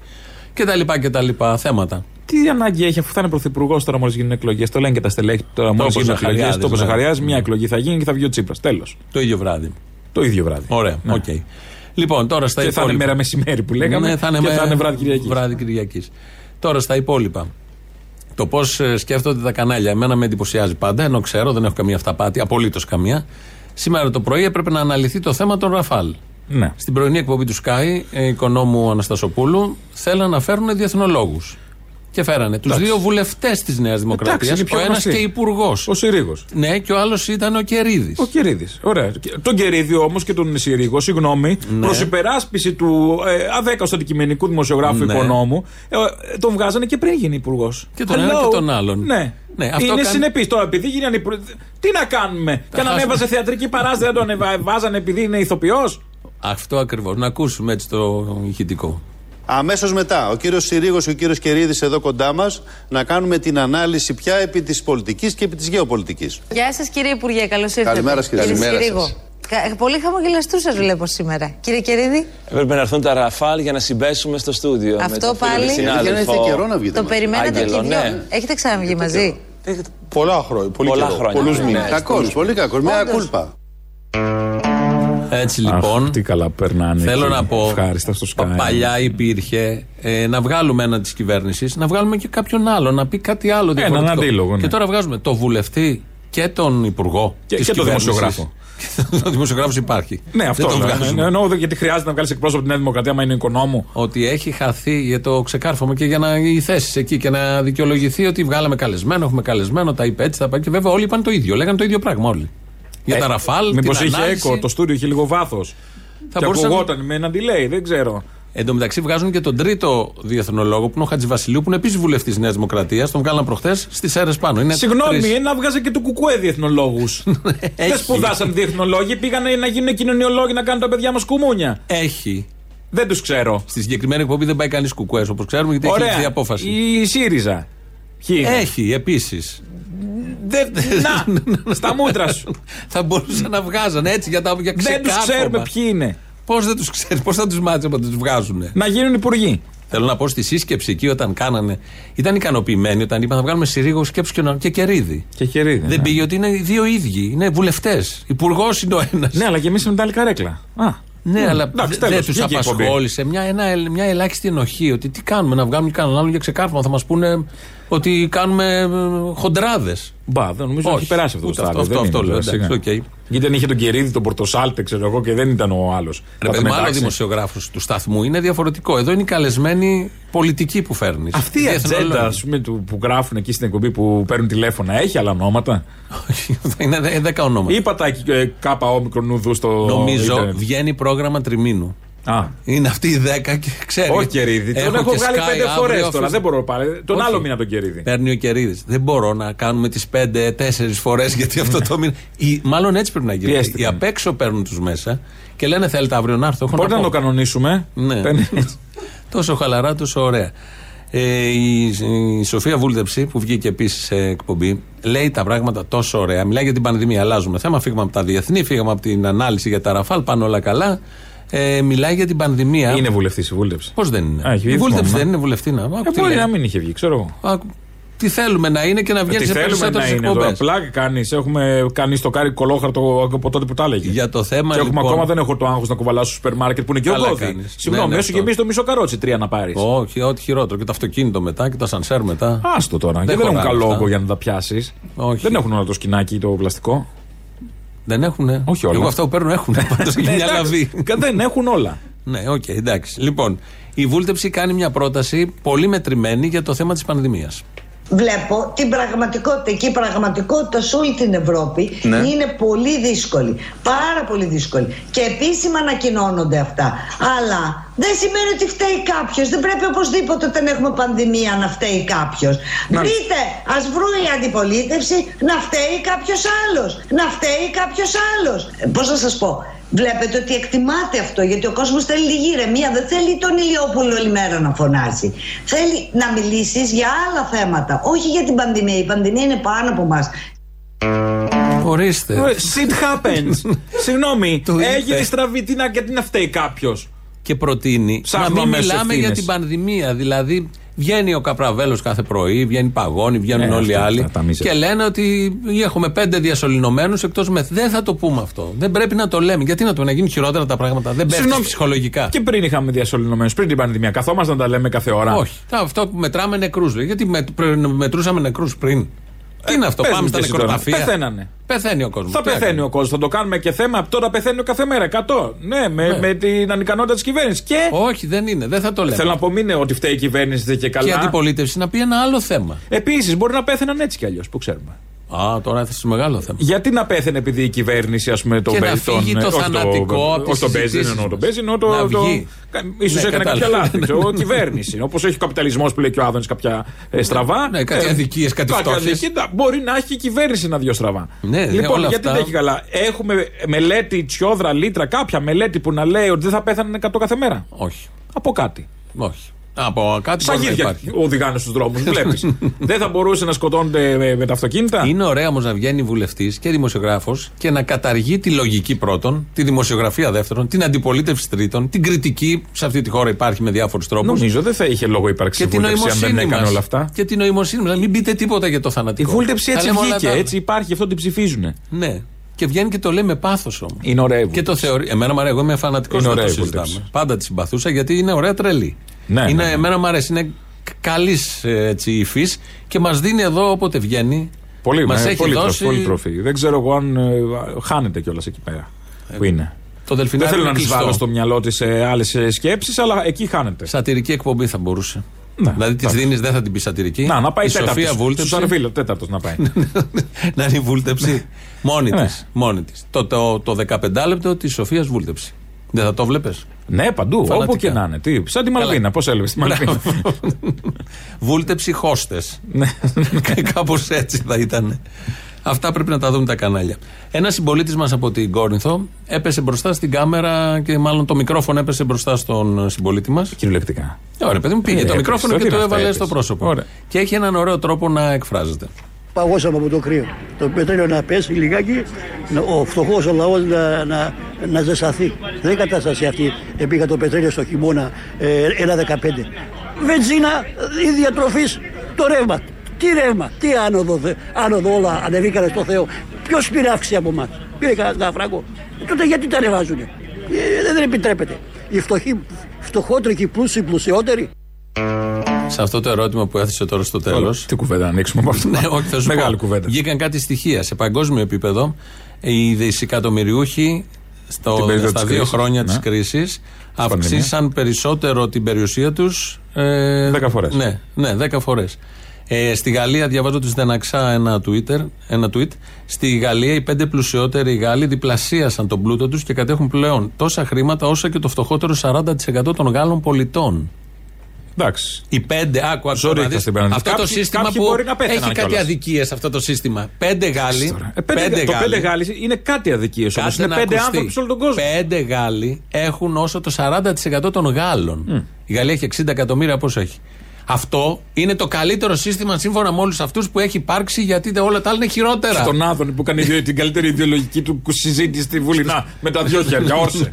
κτλ. κτλ. Θέματα. Τι ανάγκη έχει αφού θα είναι πρωθυπουργός τώρα μόλις γίνουν εκλογές. Το λένε και τα στελέχη τώρα μόλις Όπως γίνουν εκλογές. Ζαχαριάδης, Το ναι. Ζαχαριάδης, μια εκλογή θα γίνει και θα βγει ο Τσίπρας. Τέλος. Το ίδιο βράδυ. Το ίδιο βράδυ. Ωραία, Ναι. οκ. Λοιπόν, τώρα στα Και θα είναι υπόλοιπα. μέρα μεσημέρι που λέγαμε. Ναι, θα είναι, και με- θα είναι βράδυ Κυριακής. Βράδυ Κυριακής. Τώρα στα υπόλοιπα. Το πώς σκέφτονται τα κανάλια. Εμένα με εντυπωσιάζει πάντα, ενώ ξέρω, δεν έχω καμία αυταπάτη, απολύτως καμία. Σήμερα το πρωί έπρεπε να αναλυθεί το θέμα των Ραφάλ. Ναι. Στην πρωινή εκπομπή του Sky, ε, οικονόμου Αναστασοπούλου, θέλαν να φέρουν διεθνολόγους. Και φέρανε τους δύο βουλευτές της Νέας Δημοκρατίας. Εντάξει, είναι πιο Ο ένας γνωστοί. και υπουργός. Ο Συρίγος. Ναι, και ο άλλος ήταν ο Κερίδης. Ο Κερίδης. Ωραία. Και- Τον Κερίδη όμως και τον Συρίγο, συγγνώμη, Ναι. προς υπεράσπιση του ε, αδέκαστο αντικειμενικού δημοσιογράφου Ναι. οικονόμου, ε, ε, τον βγάζανε και πριν γίνει υπουργός. Και τον ένα και τον άλλον. Ναι. Ναι, αυτό είναι κάνει- συνεπής τώρα, επειδή γίνανε υπουργοί. Τι να κάνουμε, και αν χάσουμε. ανέβαζε θεατρική παράσταση δεν τον εβα- βάζανε επειδή είναι ηθοποιός; Αυτό ακριβώς. Να ακούσουμε έτσι το ηχητικό. Αμέσως μετά, ο κύριος Συρίγος και ο κύριος Κερίδης εδώ κοντά μας να κάνουμε την ανάλυση πια επί της πολιτικής και επί της γεωπολιτικής. Γεια σας, κύριε Υπουργέ, καλώς ήρθατε. Καλημέρα σας, κύριε. Καλημέρα Συρίγο. σας. Κα- Πολύ χαμογελαστούς σας βλέπω σήμερα. Κύριε Κερίδη, Έπρεπε να έρθουν τα ραφάλ για να συμπέσουμε στο στούντιο. με Αυτό τον φίλο πάλι. και συνάδελφο. Γιατί δεν έχετε καιρό να βγείτε. το μαζί. περιμένατε Άγγελο, και οι δύο. ναι. Έχετε ξαναβγεί μαζί; Πολλά χρόνια. Πολύ Πολλά καιρό. χρόνια. Πολλούς Ναι. μήνες. Κακός, πολύ κακός. Μια κούλπα. Έτσι λοιπόν. Αχ, τι καλά περνάνε. Θέλω εκεί. να πω. Ευχάριστα στο Sky. πα- Παλιά υπήρχε ε, να βγάλουμε ένα της κυβέρνησης, να βγάλουμε και κάποιον άλλο, να πει κάτι άλλο διαφορετικό. αντίλογο, ναι. Και τώρα βγάζουμε το βουλευτή και τον υπουργό. Και- της και τον κυβέρνησης. δημοσιογράφο. ο δημοσιογράφος υπάρχει. Ναι, αυτό Δεν τον λέω. βγάζουμε. Ναι, Εννοώ δε- γιατί χρειάζεται να βγάλεις εκπρόσωπο τη Νέα Δημοκρατία, άμα είναι οικονόμου. Ότι έχει χαθεί για το ξεκάρφωμα και για να οι θέσεις εκεί και να δικαιολογηθεί ότι βγάλαμε καλεσμένο, έχουμε καλεσμένο, τα είπε έτσι, τα πάει. Και βέβαια όλοι είπαν το ίδιο, λέγανε το ίδιο πράγμα όλοι. Για τα Ραφάλ, Μήπως την είχε ανάλυση. έκο, το στούντιο είχε λίγο βάθος. Θα Και μπορούσαν- ακουγόταν με ένα delay, δεν ξέρω. Εν τω μεταξύ βγάζουν και τον τρίτο διεθνολόγο που είναι ο Χατζηβασιλείου που είναι επίσης βουλευτής της Νέας Δημοκρατίας. Τον βγάλαν προχθές στις αίρε πάνω. Είναι Συγγνώμη, τρεις. να βγάζε και του κουκουέ διεθνολόγους. δεν σπουδάσαν διεθνολόγοι, πήγανε να γίνουν κοινωνιολόγοι να κάνουν τα παιδιά μας κουμούνια. Έχει. Δεν τους ξέρω. Στη συγκεκριμένη εκπομπή δεν πάει κανείς κουκουές όπως ξέρουμε γιατί έχει ληφθεί Ωραία. απόφαση. Η ΣΥΡΙΖΑ. Ποιοι είναι; Έχει επίσης. Δεν- Να, στα μούτρα σου. θα μπορούσαν να βγάζαν έτσι για, τα, για Δεν τους ξέρουμε ποιοι είναι. Πώς δεν τους ξέρει, πώς θα τους μάθει όταν τους βγάζουν. Να γίνουν υπουργοί. Θέλω να πω στη σύσκεψη εκεί όταν κάνανε. Ήταν ικανοποιημένοι όταν είπαν θα βγάλουμε συρίγο σκέψου και, και κερίδι. Και χερίδι. Δεν πήγε ότι είναι οι δύο ίδιοι. Είναι βουλευτές. Υπουργός είναι ο ένας. Ναι, αλλά και εμείς με τα άλλη καρέκλα. Α, Ναι, αλλά εντάξει, δε- τέλος, δεν τους βγήκε η εκπομπή. απασχόλησε μια, ένα, μια ελάχιστη ενοχή. Ότι τι κάνουμε, να βγάλουμε και κανέναν άλλον για ξεκάρφωμα. Θα μας πούνε ότι κάνουμε χοντράδες. Μπα, δεν νομίζω ότι Όχι, έχει περάσει αυτό το ούτε στάδιο. αυτό, δεν αυτό είναι, λέω, τώρα, εντάξει, σιγά. οκ. Γιατί δεν είχε τον Κερίδη, τον Πορτοσάλτε, ξέρω εγώ, και δεν ήταν ο άλλος. Ρε παιδί μου, άλλο δημοσιογράφος του σταθμού είναι διαφορετικό. Εδώ είναι οι καλεσμένοι πολιτικοί που φέρνεις. Αυτή η ατζέντα ας πούμε, του, που γράφουν εκεί στην εκπομπή που παίρνουν τηλέφωνα έχει άλλα ονόματα; είναι δε- δέκα ονόματα. Είπα τα ε, κάπα όμικρον νουδού στο. Νομίζω ίντερνετ. βγαίνει πρόγραμμα τριμήνου. Α, Είναι αυτή η 10 και ξέρει. όχι Κερίδη. Τον έχω και βγάλει Sky πέντε αύριο, φορές τώρα. αφήσει- Δεν μπορώ πάλι. Τον Όχι. άλλο μήνα τον Κερίδη. Παίρνει ο Κερίδης. Δεν μπορώ να κάνουμε τις 5-4 φορές γιατί αυτό το μήνα. Ή, μάλλον έτσι πρέπει να γίνει. Πιέστηκαν. Οι απ' έξω παίρνουν τους μέσα και λένε θέλετε αύριο να έρθω. Έχω Μπορείτε να πω». το κανονίσουμε. Ναι. Παίρνει- τόσο χαλαρά, τόσο ωραία. Ε, η, η Σοφία Βούλτεψη που βγήκε επίσης σε εκπομπή λέει τα πράγματα τόσο ωραία. Μιλάει για την πανδημία. Αλλάζουμε θέμα. Φύγαμε από τα διεθνή, φύγαμε από την ανάλυση για τα ραφάλ. Πάνε όλα καλά. Ε, μιλάει για την πανδημία. Είναι βουλευτής η βούλτεψη. Πώς δεν είναι; Α, έχει η βγει Βούλτεψη θυμόμαι. δεν είναι βουλευτή να. Άκου Ε, τι μπορεί λέει. να μην είχε βγει, ξέρω εγώ. Άκου. Τι θέλουμε να είναι και να βγαίνει Τι σε θέλουμε περισσότερες να είναι εδώ. εκπομπές. Πλάκα κάνεις. Έχουμε κάνεις στο κάρι κολόχαρτο από τότε που τα έλεγε. Για το θέμα Και έχουμε λοιπόν. ακόμα δεν έχω το άγχος να κουβαλάω στο σούπερ μάρκετ που είναι και ο Καλά Γκώδη. κάνεις. Συγγνώμη, Ναι, ναι, έσου αυτό. γεμίσει το μισό καρότσι τρία να πάρεις. Όχι, ό,τι χειρότερο. Και το αυτοκίνητο μετά και το ασανσέρ μετά. Άστο τώρα. Δεν Δεν, δεν έχουν χωράνε καλό αυτά. όγκο για να τα πιάσεις. Όχι. Δεν έχουν όλο το σκηνάκι το πλαστικό. Δεν έχουνε. Όχι όλα. Εγώ αυτό που παίρνω έχουν. Πάντως είναι Ναι, μια εντάξει. λαβή. Κα- Δεν έχουν όλα. Ναι, οκ, εντάξει. Λοιπόν, η Βούλτεψη κάνει μια πρόταση πολύ μετρημένη για το θέμα της πανδημίας. Βλέπω την πραγματικότητα και η πραγματικότητα σε όλη την Ευρώπη Ναι. είναι πολύ δύσκολη. Πάρα πολύ δύσκολη. Και επίσημα ανακοινώνονται αυτά. Αλλά δεν σημαίνει ότι φταίει κάποιος. Δεν πρέπει οπωσδήποτε όταν έχουμε πανδημία να φταίει κάποιος. Βρείτε, ας βρουν η αντιπολίτευση να φταίει κάποιος άλλος. Να φταίει κάποιος άλλος. Πώς να σας πω; Βλέπετε ότι εκτιμάται αυτό γιατί ο κόσμος θέλει λίγη ηρεμία. Δεν θέλει τον Ηλιόπουλο όλη μέρα να φωνάζει. Θέλει να μιλήσεις για άλλα θέματα. Όχι για την πανδημία. Η πανδημία είναι πάνω από μας. Ορίστε. Ε, Shit happens. Συγγνώμη, Το είπε. έγινε στραβή. Τι να, γιατί να φταίει κάποιος. Και προτείνει να Ψάχνουμε μην αμέσως μιλάμε για ευθύνες. την πανδημία. Δηλαδή, βγαίνει ο Καπραβέλος κάθε πρωί, βγαίνει Παγώνη, βγαίνουν Ε, όλοι οι αυτά, άλλοι. αυτά τα μίζερα. και λένε ότι έχουμε πέντε διασωληνωμένους εκτός μεθ. Δεν θα το πούμε αυτό. Δεν πρέπει να το λέμε. Γιατί να το να γίνουν χειρότερα τα πράγματα; Δεν πέφτει Συγγνώμη. ψυχολογικά. Και πριν είχαμε διασωληνωμένους, πριν την πανδημία. Καθόμασταν να τα λέμε κάθε ώρα. Όχι. Τα- Αυτό που μετράμε νεκρούς. Γιατί με, πρε- μετρούσαμε νεκρούς πριν; Τι είναι αυτό, Ε, πες πάμε μου στα και εσύ τώρα. νεκροταφεία. Πεθαίνανε. Πεθαίνει ο κόσμος. Θα πεθαίνει ο κόσμος. Θα το κάνουμε και θέμα. Τώρα πεθαίνει ο κάθε μέρα. 100. Ναι, με, με την ανικανότητα της κυβέρνησης. Και. Όχι, δεν είναι. Δεν θα το λέμε. Θέλω να πω, μην είναι ότι φταίει η κυβέρνηση και καλά. Και η αντιπολίτευση να πει ένα άλλο θέμα. Επίσης, μπορεί να πέθαιναν έτσι κι αλλιώς, που ξέρουμε. Α, τώρα έθεσε μεγάλο θέμα. Γιατί να πέθαινε επειδή η κυβέρνηση, ας πούμε, τον Και να παίζει. φύγει το όχι θανατικό από τις Όχι τον παίζει, δεν συζητήσεις εννοώ τον μας. παίζει, εννοώ το. Να το- βγει. ίσως Ναι, έκανε κατάλαβα. κάποια λάθη. ξέρω, η κυβέρνηση. Όπως έχει ο καπιταλισμός που λέει και ο Άδωνης κάποια ε, στραβά. Ναι, κάτι Ε, αδικίες, κάτι κάποια φτώχειες. αδικίες, να- Μπορεί να έχει και η κυβέρνηση ένα δυο στραβά. Ναι, λοιπόν, όλα γιατί αυτά- δεν έχει καλά. Έχουμε μελέτη, τσιόδρα, λίτρα, κάποια μελέτη που να λέει ότι δεν θα πέθαναν 100 κάθε μέρα. Όχι. Από κάτι. Όχι. Από κάτι μπορεί να Σαγίδια υπάρχει. οδηγάνε στους δρόμους. Βλέπεις. δεν θα μπορούσε να σκοτώνονται με, με τα αυτοκίνητα; Είναι ωραίο όμως να βγαίνει βουλευτής και δημοσιογράφος και να καταργεί τη λογική πρώτον, τη δημοσιογραφία δεύτερον, την αντιπολίτευση τρίτον, την κριτική. Σε αυτή τη χώρα υπάρχει με διάφορους τρόπους. Νομίζω δεν θα είχε λόγο ύπαρξης Και την βούλτευση αν δεν νοημοσύνη έκανε μας. όλα αυτά. Και την νοημοσύνη μας. Μην πείτε τίποτα για το Η θανατικό. βούλτευση Τα έτσι λέμε όλα βγήκε. τα άλλα. Έτσι υπάρχει, αυτό την ψηφίζουν. Ναι. Και βγαίνει και το λέει με πάθος όμως. Είναι ωραία η Και το θεωρεί. Εμένα μου αρέσει, εγώ είμαι φανατικός Είναι να ωραία το η βούλτευση. συζητάμε. Πάντα τη συμπαθούσα γιατί είναι ωραία τρελή. Ναι, είναι, ναι, ναι. Εμένα μου αρέσει. Είναι καλής υφής και μας δίνει εδώ όποτε βγαίνει. Πολύ, μας με, έχει πολύ, δώσει. τροφή, πολύ τροφή. Δεν ξέρω εγώ αν ε, χάνεται κιόλας εκεί πέρα. που είναι. Το Δεν Δελφινάρι θέλω να είναι τη κλειστό. βάλω στο μυαλό της σε άλλες σκέψεις, αλλά εκεί χάνεται. Σατυρική εκπομπή θα μπορούσε. Ναι, δηλαδή τη εντάξει. δίνει, δεν θα την πεις σατυρική. Να, να πάει η Σοφία τέταρτος. Βούλτεψη. Στου Αρβίλο, τέταρτος να πάει. να είναι η βούλτεψη μόνη Ναι. της. Μόνη της. Το, το, το 15 λεπτό της Σοφίας Βούλτεψη. Δεν θα το βλέπει. ναι, παντού, Φανατικά. όπου και να είναι. Τι, σαν τη Μαλβίνα, πώς έλεγες τη Μαλβίνα; Βούλτεψη χώστες. Ναι. Κάπως έτσι θα ήταν. Αυτά πρέπει να τα δουν τα κανάλια. Ένα συμπολίτης μας από την Κόρινθο έπεσε μπροστά στην κάμερα και μάλλον το μικρόφωνο έπεσε μπροστά στον συμπολίτη μας. Κυριολεκτικά. Ωραία, παιδί μου, πήγε Ε, το έπεσε. μικρόφωνο Τι και το είναι αυτά, έβαλε έπεσε. στο πρόσωπο. Ωραία. Και έχει έναν ωραίο τρόπο να εκφράζεται. Παγώσαμε από το κρύο. Το πετρέλαιο να πέσει λιγάκι, να- ο φτωχός ο λαός να, να, να ζεσαθεί. Δεν είναι κατάσταση αυτή. Επήγα το πετρέλαιο στο χειμώνα ε, 1,15. Βενζίνα, η διατροφή, το ρεύμα. Τι ρεύμα, τι άνοδο, δε- άνοδο όλα ανεβήκανε στο Θεό. Ποιος πήρε αύξηση από εμάς, πήρε κανένα φράγκο; Τότε γιατί τα ανεβάζουν. Ε, δεν επιτρέπεται. Οι φτωχοί, φτωχότεροι και οι πλούσιοι πλουσιότεροι. Σε αυτό το ερώτημα που έθεσε τώρα στο τέλος. Τι κουβέντα να ανοίξουμε από αυτό; Ναι, όχι, θα σου Μεγάλη πω. κουβέντα. Βγήκαν κάτι στοιχεία. Σε παγκόσμιο επίπεδο, οι δισεκατομμυριούχοι στο, Την περίοδο στα της δύο κρίσης, χρόνια ναι. της κρίση αυξήσαν περισσότερο την περιουσία τους. Ε, Δέκα φορές. Ναι, ναι, δέκα φορές. Ε, στη Γαλλία, διαβάζω τη Στεναξά ένα, Twitter, ένα tweet. Στη Γαλλία, οι πέντε πλουσιότεροι Γάλλοι διπλασίασαν τον πλούτο τους και κατέχουν πλέον τόσα χρήματα όσο και το φτωχότερο 40% των Γάλλων πολιτών. Εντάξει. Οι πέντε, άκου, άκου Ζωρίχτα να δεις, στην πέναντι. Αυτό το Κάποιοι- σύστημα κάποιοι που μπορεί να πέθαναν έχει κάτι κιόλας. αδικίες αυτό το σύστημα. Πέντε Γάλλοι. Ε, πέντε, το πέντε Γάλλοι είναι κάτι αδικίες όμως. Κάτσε Είναι να πέντε ακουστεί. άνθρωποι σε όλο τον κόσμο. Πέντε Γάλλοι έχουν όσο το 40% των Γάλλων. Η Γαλλία έχει 60 εκατομμύρια, πόσο έχει; Αυτό είναι το καλύτερο σύστημα σύμφωνα με όλους αυτούς που έχει υπάρξει γιατί όλα τα άλλα είναι χειρότερα. Στον Άδωνη που κάνει ιδιο- την καλύτερη ιδεολογική του συζήτηση στη Βουλή. Να, με τα δυο χέρια, όρσε.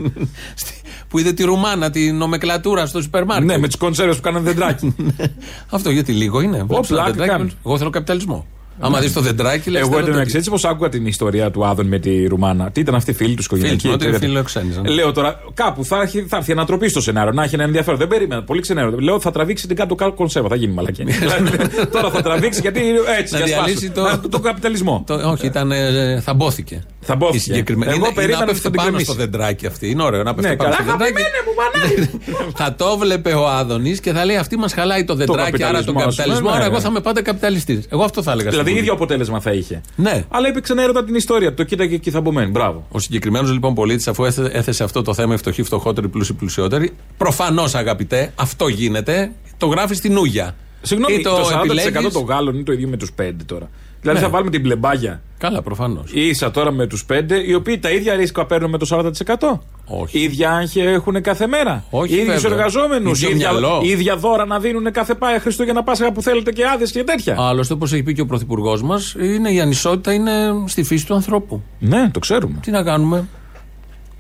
που είδε τη Ρουμάνα, τη νομεκλατούρα στο σούπερ μάρκετ. ναι, με τις κονσέρβε που κάνανε δεντράκι. Αυτό γιατί λίγο είναι. Βλέπεις ένα πλάκα δεντράκι, κάνεις. Εγώ θέλω καπιταλισμό. Άμα δεις το δεντράκι, λες. Εγώ εντωμεταξύ έτσι πω άκουγα την ιστορία του Άδων με τη Ρουμάνα. Τι ήταν αυτή η φίλη τους οικογενειακή. Φίλοι, ότι εταιρεία. φιλοξένησαν. Λέω τώρα, κάπου θα έρθει, θα έρθει ανατροπή στο σενάριο, να έχει ένα ενδιαφέρον. Δεν περίμενα, πολύ ξενέρο. Λέω θα τραβήξει την κάτω κάτω κονσέρβα, θα γίνει μαλακή. Δηλαδή, τώρα θα τραβήξει γιατί έτσι, Να για σπάσου. διαλύσει το- Να- τον καπιταλισμό. Το, όχι, ήταν, ε, θαμπόθηκε. Θα Η μπόθηκε. συγκεκριμένη. Εγώ είναι, είναι περίμενα να ότι πέφτει θα την πάνω κρεμίσει. στο δεντράκι αυτή. Είναι ωραίο να πέφτει Ναι, πάνω καλά. στο δεντράκι. Αγαπημένε μου, μανάρι. θα το βλέπει ο Άδωνης και θα λέει αυτή μας χαλάει το δεντράκι, άρα τον καπιταλισμό, ας πούμε, καπιταλισμό. ναι, Άρα ναι. εγώ θα είμαι πάντα καπιταλιστής. Εγώ αυτό θα έλεγα. Δηλαδή στην ίδιο Βουλή. αποτέλεσμα θα είχε. Ναι. Αλλά έπαιξε ένα έρωτα την ιστορία. Το κοίταγε εκεί θα μπούμε. Μπράβο. Ο συγκεκριμένος λοιπόν πολίτης, αφού έθε- έθεσε αυτό το θέμα, οι φτωχοί, φτωχότεροι, πλούσιοι, πλουσιότεροι, προφανώς αγαπητέ, αυτό γίνεται, το γράφει στην Ούγια. Συγγνώμη, Ή το 40% επιλέγεις- των Γάλλων είναι το ίδιο με τους 5 τώρα. Δηλαδή Ναι. θα βάλουμε την πλεμπάγια Καλά, προφανώς. ίσα τώρα με τους 5, οι οποίοι τα ίδια ρίσκα παίρνουν με το 40%. Όχι. ίδια άγχη έχουν κάθε μέρα. Όχι, οι ίδιου βέβαια. εργαζόμενου. Ίδιο ίδια, μυαλό. ίδια δώρα να δίνουν κάθε πά- Χριστούγεννα Πάσχα που θέλετε και άδειες και τέτοια. Άλλωστε, όπως έχει πει και ο Πρωθυπουργός μας, είναι η ανισότητα είναι στη φύση του ανθρώπου. Ναι, το ξέρουμε. Τι να κάνουμε;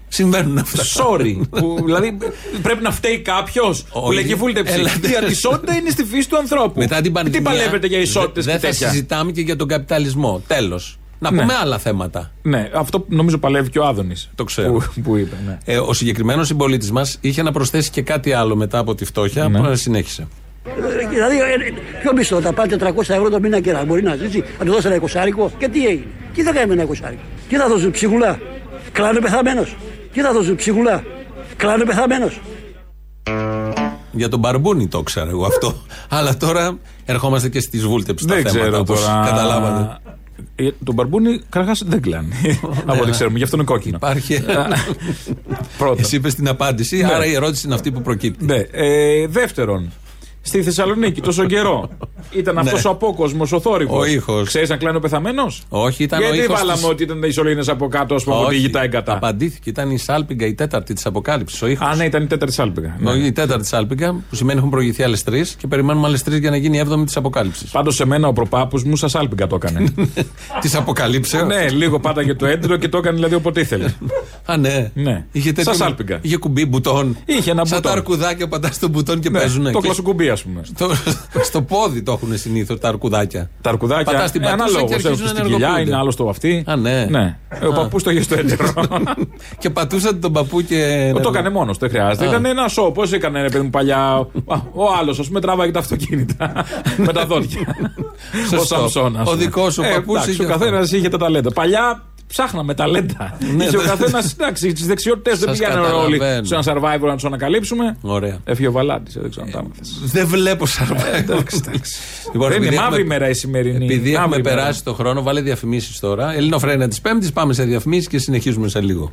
Συμβαίνουν αυτά. Sorry. που, δηλαδή πρέπει να φταίει κάποιος που Όχι. λέει και βούλτεψη. Έλατε. Η ανισότητα είναι στη φύση του ανθρώπου. Μετά την πανδημία. Τι παλεύετε για ισότητες δε- και Δεν θα τέτοια; συζητάμε και για τον καπιταλισμό. Τέλος. Να Ναι. πούμε άλλα θέματα. Ναι, αυτό νομίζω παλεύει και ο Άδωνης. Το ξέρω. Που, που είπε. Ναι. Ε, ο συγκεκριμένος συμπολίτης μας είχε να προσθέσει και κάτι άλλο μετά από τη φτώχεια Ναι. που συνέχισε. Ε, Δηλαδή, ε, ποιο μισθό, θα πάρει 400 ευρώ το μήνα και να μπορεί να ζήσει, να του δώσει ένα εικοσάρικο. Και τι έγινε, τι θα κάνει με ένα εικοσάρικο; Τι θα δώσουν ψυχουλά, κλάνε πεθαμένος. Τι θα δώσουν ψυχουλά, κλάνε πεθαμένος. Για τον Μπαρμπούνι το ξέρω εγώ αυτό. Αλλά τώρα ερχόμαστε και στις βούλτεψη τα Δεν θέματα. ξέρω όπως τώρα. Καταλάβατε. Ε, τον μπαρμπούνι καταρχάς δεν κλάνει. Από ό,τι ξέρουμε, γι' αυτό είναι κόκκινο. Υπάρχει. Πρώτον. Εσύ είπες την απάντηση, Ναι. άρα η ερώτηση είναι αυτή που προκύπτει. Ναι. Ε, δεύτερον, στη Θεσσαλονίκη τόσο καιρό ήταν Ναι. αυτός ο απόκοσμος, ο θόρυβος. Ο ήχος. Ξέρεις να κλάνει ο πεθαμένος; Όχι, ήταν Γιατί ο ήχος βάλαμε της- ότι ήταν οι σωλήνες από κάτω, ας πούμε, από τη Όχι, γητά εγκατά; Απαντήθηκε. Ήταν η Σάλπιγγα, η τέταρτη της αποκάλυψης. Ο ήχος. Α, ναι, ήταν η τέταρτη σάλπιγα. Ναι. Όχι, Η τέταρτη Σάλπιγγα, που σημαίνει έχουν προηγηθεί άλλες τρεις και περιμένουμε άλλες τρεις για να γίνει η έβδομη της αποκάλυψης. Πάντως σε μένα ο προπάπους μου σα σάλπιγγα το έκανε. Της αποκαλύψεως; ναι, λίγο πάταγε το έντρο και το έκανε δηλαδή όποτε ήθελε. Α, ναι. Ναι. Είχε τέτοιο- Σας άλπιγγα. Είχε κουμπί μπουτόν. Είχε ένα Σαν μπουτόν. τα αρκουδάκια πατά στο μπουτόν και παίζουν. Ναι, το Και- κλασοκουμπί, ας πούμε. στο, στο πόδι το έχουν συνήθως τα αρκουδάκια. Τα αρκουδάκια. Πατάς την ε, πατούσα ανάλογο. και Ένα αρχίζουν να στην κοιλιά, ενεργοποιούνται. είναι άλλο στο βαφτί. Α, ναι. ναι. Ε, Ο παππούς το είχε στο έντερο. και πατούσατε τον παππού και. Το έκανε μόνος, δεν χρειάζεται. Α. Ήταν ένα σοου. Πώς έκανε, ρε παιδί μου, παλιά. Α, Ο άλλος, ας πούμε, τράβαγε τα αυτοκίνητα. με τα δόντια. ο Σωστό. Σαμψόν. ας Ο πούμε. δικός σου Ε, παππούς εντάξει, είχε Ο αυτό. καθένας είχε τα ταλέντα. Παλιά ψάχναμε ταλέντα. Ναι, είχε ο δε- καθένας, εντάξει, τις δεξιότητες δεν Σας πήγαιναν όλοι καταλαβαίνω. σε ένα survivor να τους ανακαλύψουμε. Ωραία. Έφυγε ο Βαλάντης, δεν ξέρω αν τα έμαθες. Δεν βλέπω Survivor. Λοιπόν, Δεν είναι επειδή μαύρη έχουμε- ημέρα η σημερινή. Επειδή έχουμε Μαύρη ημέρα. περάσει το χρόνο, βάλε διαφημίσεις τώρα. Ελληνοφρένια της Πέμπτης, πάμε σε διαφημίσεις και συνεχίζουμε σε λίγο.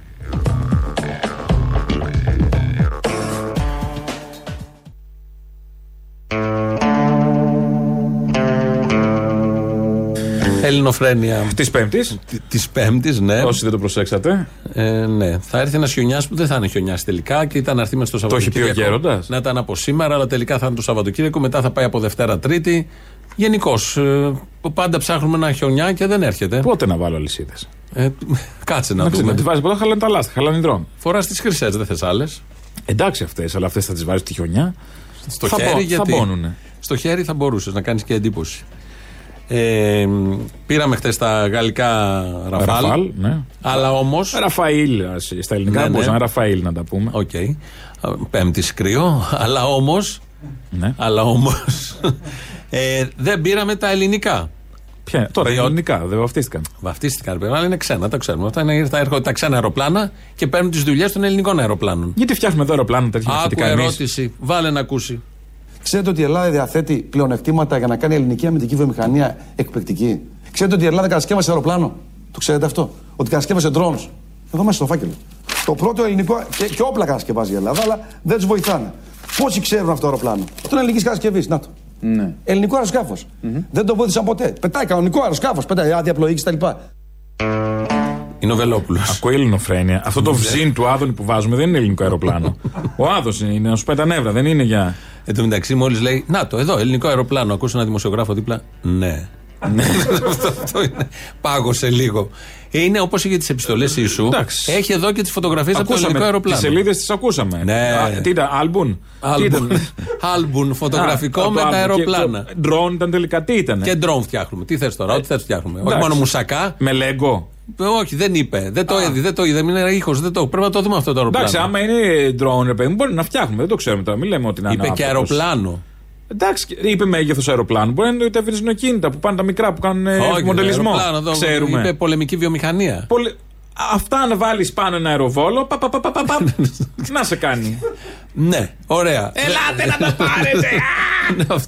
Ελληνοφρένια Της Πέμπτης. τη Πέμπτης, ναι. Όσοι δεν το προσέξατε. Ε, ναι. Θα έρθει ένας χιονιάς που δεν θα είναι χιονιάς τελικά και ήταν να έρθει μες στο Το έχει πει ο Σαββατοκύριακο. Γέροντας; Να ήταν από σήμερα, αλλά τελικά θα είναι το Σαββατοκύριακο. Μετά θα πάει από Δευτέρα Τρίτη. Γενικώς. Ε, πάντα ψάχνουμε ένα χιονιά και δεν έρχεται. Πότε να βάλω αλυσίδες; Ε, κάτσε να Να ξέρει, δούμε. να τη βάζεις ποτέ χαλάνε τα λάστα, χαλάνε δρόμο. Φοράς τις χρυσές, δεν θες άλλες. Εντάξει αυτές, αλλά αυτές θα τις βάζεις τη χιονιά. Στο Θα χέρι, μπο- γιατί. θα μπώνουνε. Στο χέρι θα μπορούσες να κάνεις και εντύπωση. Ε, πήραμε χθες τα γαλλικά Ραφάλ. Ραφάλ, ναι. Αλλά όμω. Ραφαήλ, ας, στα ελληνικά Ναι, ναι, ναι. Ραφαήλ να τα πούμε. Οκ. Πέμπτη κρύο. Αλλά όμω. Ναι. Αλλά όμω. ε, δεν πήραμε τα ελληνικά. Ποια, τώρα Διότι- ελληνικά, δεν βαφτίστηκαν. Βαφτίστηκαν, παιδιά, αλλά είναι ξένα, τα ξέρουμε. Αυτά είναι, θα έρχονται τα ξένα αεροπλάνα και παίρνουν τις δουλειές των ελληνικών αεροπλάνων. Γιατί φτιάχνουμε εδώ αεροπλάνα τέτοια Άκου μαχητικά εμείς. ερώτηση. Βάλε να ακούσει. Ξέρετε ότι η Ελλάδα διαθέτει πλεονεκτήματα για να κάνει ελληνική αμυντική βιομηχανία εκπληκτική; Ξέρετε ότι η Ελλάδα κατασκεύασε αεροπλάνο; Το ξέρετε αυτό; Ότι κατασκεύασε drones; Εδώ μέσα στο φάκελο. Το πρώτο ελληνικό. Και, και όπλα κατασκευάζει η Ελλάδα, αλλά δεν τους βοηθάνε. Πόσοι ξέρουν αυτό το αεροπλάνο; Αυτό είναι ελληνικής κατασκευής. Να το. Ναι. Ελληνικό αεροσκάφος. Δεν το βοήθησαν ποτέ. Πετάει κανονικό αεροσκάφος. Πετάει άδεια πλοήγηση κτλ. Είναι ο Βελόπουλος. Ακούει ελληνοφρένεια. Αυτό το βζίν του Άδωνη που βάζουμε δεν είναι ελληνικό αεροπλάνο. Ο Άδο είναι να σου πάει τα νεύρα, δεν είναι για. Εν τω μεταξύ, μόλις λέει Να το, εδώ, ελληνικό αεροπλάνο. Ακούσε ένα δημοσιογράφο δίπλα. Ναι. αυτό, αυτό είναι. Πάγωσε λίγο. Είναι όπως είχε τις επιστολές ίσου. Εντάξει. Έχει εδώ και τις φωτογραφίες από το ελληνικό Ακούσαμε. Τις αεροπλάνο. σελίδες τις ακούσαμε. Ναι. Α, τι ήταν, άλμπουν. Τι Άλμπουν, ήταν; άλμπουν φωτογραφικό Α, με το τα άλμπουν. αεροπλάνα. Και το Ντρόν ήταν τελικά τι ήταν. Και ντρόν φτιάχνουμε. Τι θες τώρα, ό,τι θες φτιάχνουμε. Όχι εντάξει. μόνο μουσακά. Με λέγκο. Ε, Όχι, δεν είπε. Δεν το είδε, δεν το είδε. Μην είναι ήχος, δεν το. Πρέπει να το δούμε αυτό το αεροπλάνο. Εντάξει, άμα είναι drone, ρε παιδί μου, μπορεί να φτιάχνουμε. Δεν το ξέρουμε τώρα. Μην λέμε ότι να είναι. Είπε και άφθορος. αεροπλάνο. Εντάξει, είπε μέγεθος αεροπλάνου. Μπορεί να είναι τα βυζινοκίνητα που πάνε τα μικρά που κάνουν ε, Όχι, μοντελισμό. αεροπλάνο, εδώ Ξέρουμε. Είπε πολεμική βιομηχανία. Πολε... Αυτά αν βάλεις πάνω ένα αεροβόλο, πα, πα, πα, πα, πα, πα, να σε κάνει. Ναι, ωραία. Ελάτε να τα πάρετε!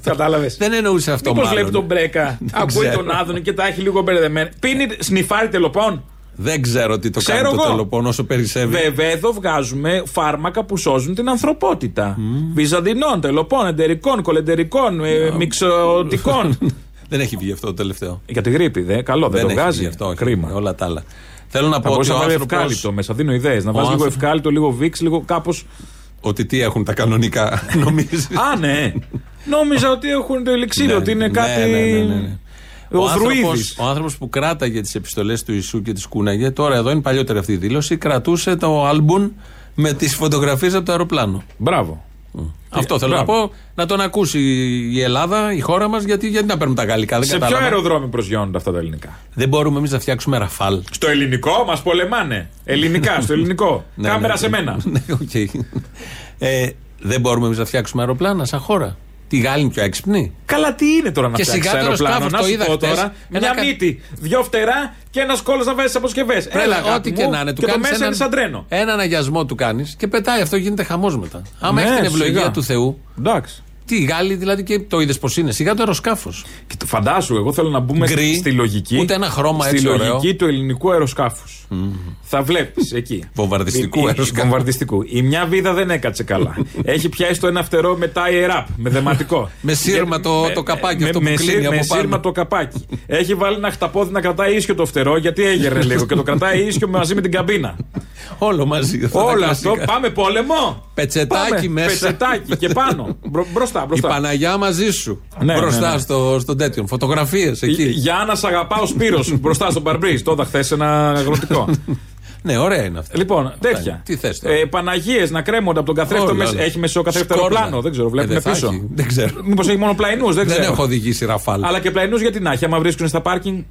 Κατάλαβες. Δεν εννοούσε αυτό Μήπως μάλλον. βλέπει τον Μπρέκα, Δεν ακούει ξέρω. τον Άδωνη και τα έχει λίγο μπερδεμένα. Πίνει σνιφάρι τελοπών. Δεν ξέρω τι το Ξέρω κάνει το εγώ. τελοπών όσο περισσεύει. Βέβαια, εδώ βγάζουμε φάρμακα που σώζουν την ανθρωπότητα. Βυζαντινών, τελοπών, εντερικών, κολεντερικών, ε, μιξωτικών. Δεν έχει βγει αυτό το τελευταίο. Για τη γρήπη, δε. Καλό, δεν, το έχει βγάζει. βγει αυτό, όχι. Κρίμα. Όλα τα άλλα. Θέλω να Θα πω ότι μπορούσα ο να βάλει άνθρωπος- ευκάλυπτο μέσα. Δίνω ιδέες. Να Ο βάζεις λίγο άνθρωπος- ευκάλυπτο, λίγο βίξ, λίγο κάπω. Ότι τι έχουν τα κανονικά, νομίζεις; Α, ναι. Νόμιζα ότι έχουν το ελιξίριο, ότι είναι κάτι. Ναι, ναι, ναι, ναι. Ο Ο άνθρωπος, Δρουίδης. ο άνθρωπος που κράταγε τις επιστολές του Ιησού και τις κούναγε, τώρα εδώ είναι παλιότερη αυτή η δήλωση, κρατούσε το άλμπουμ με τις φωτογραφίες από το αεροπλάνο. Μπράβο. Αυτό θέλω μπράβο. να πω, να τον ακούσει η Ελλάδα, η χώρα μας, γιατί, γιατί να παίρνουμε τα γαλλικά. Δεν Σε ποιο κατάλαβα. αεροδρόμιο προσγειώνονται αυτά τα ελληνικά; Δεν μπορούμε εμείς να φτιάξουμε ραφάλ. Στο ελληνικό μας πολεμάνε. Ελληνικά, στο ελληνικό. Ναι, Κάμερα ναι, σε μένα. ναι, οκ. ε, δεν μπορούμε εμείς να φτιάξουμε αεροπλάνα σαν χώρα. Τι Γάλλοι είναι πιο έξυπνοι. Καλά, τι είναι τώρα να Και φτιάξει σιγά το αεροπλάνο; αεροσκάφος, Να το σου είδα πω χτες. τώρα. Ένα Μια κα- μύτη, δυο φτερά και ένα κώλο να βάζεις τις αποσκευές. Έλα, αγάπη ό,τι μου, και να είναι. Του και το κάνεις μέσα έναν- είναι σαν τρένο. Έναν αγιασμό του κάνεις και πετάει. Αυτό γίνεται χαμός μετά. Άμα Ναι, έχεις την ευλογία σιγά. του Θεού. Εντάξει. Τι, οι Γάλλοι δηλαδή και το είδες πώς είναι. Σιγά το αεροσκάφος. Και το φαντάσου, εγώ θέλω να μπούμε Γκρι, στη λογική. ούτε ένα χρώμα στη έτσι λογική ωραίο. του ελληνικού αεροσκάφους. Θα βλέπεις εκεί. Βομβαρδιστικού Η- η- αεροσκάφου. Βομβαρδιστικού. Η μια βίδα δεν έκατσε καλά. Έχει πιάσει το ένα φτερό με tie up, με δεματικό. Με σύρμα Και- το- με- το καπάκι με- αυτό που με κλείνει σύρ- από Με πάνω. σύρμα το καπάκι. Έχει βάλει ένα χταπόδι να κρατάει ίσιο το φτερό γιατί έγερνε λίγο και το κρατάει ίσιο μαζί με την καμπίνα. Όλο μαζί. αυτά τα Όλο κλασικά. αυτό. Πάμε πόλεμο. Πετσετάκι Πάμε. μέσα. Πετσετάκι και πάνω. Μπρο- μπροστά, Η μπροστά. Παναγιά μαζί σου. Ναι, μπροστά ναι, ναι. Στο, στον τέτοιον. Φωτογραφίες εκεί. Για να σ' αγαπάω Σπύρος μπροστά στον Μπαρμπρίζ. Το είδα χθες ένα αγροτικό. Ναι, ωραία είναι αυτό. Λοιπόν, τέτοια. Τι θες τώρα; Ε, Παναγίες να κρέμονται από τον καθρέφτη. Όλα, μες- όλα. Έχει μεσοκαθρέφτη Σκόρδα. αεροπλάνο. Δεν ξέρω, βλέπουμε Ε, δεν θα πίσω. έχει. Δεν ξέρω. Μήπως έχει μόνο πλαϊνούς, δεν Δεν ξέρω. έχω οδηγήσει ραφάλ. Αλλά και πλαϊνούς γιατί να έχει, άμα βρίσκουν στα πάρκινγκ.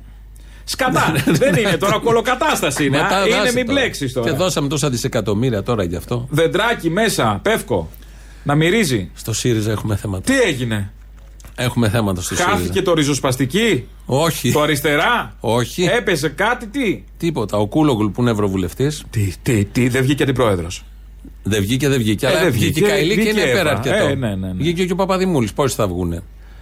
Σκατά! δεν είναι τώρα, κολοκατάσταση είναι. Μετά Α, Είναι δάσε μην τώρα. μπλέξεις Και τώρα. δώσαμε τόσα δισεκατομμύρια τώρα γι' αυτό. Δεντράκι μέσα, πεύκο. Να μυρίζει. Στο ΣΥΡΙΖΑ έχουμε θέματα. Τι έγινε, Έχουμε θέματα στο ΣΥΡΙΖΑ. Χάθηκε το ριζοσπαστική, Όχι. το αριστερά; Όχι. Έπεσε κάτι, τι; Τίποτα. Ο Κούλογλου που είναι ευρωβουλευτής Τι, τι, τι, δεν βγήκε αντιπρόεδρος. δεν βγήκε, δεν βγήκε. Ε, αλλά δεν βγήκε η βγήκε, Καηλή και βγήκε είναι η πέρα Εύα. αρκετό. Ε, ναι, ναι, ναι. Βγήκε και ο Παπαδημούλης. Πόσοι θα βγουνε.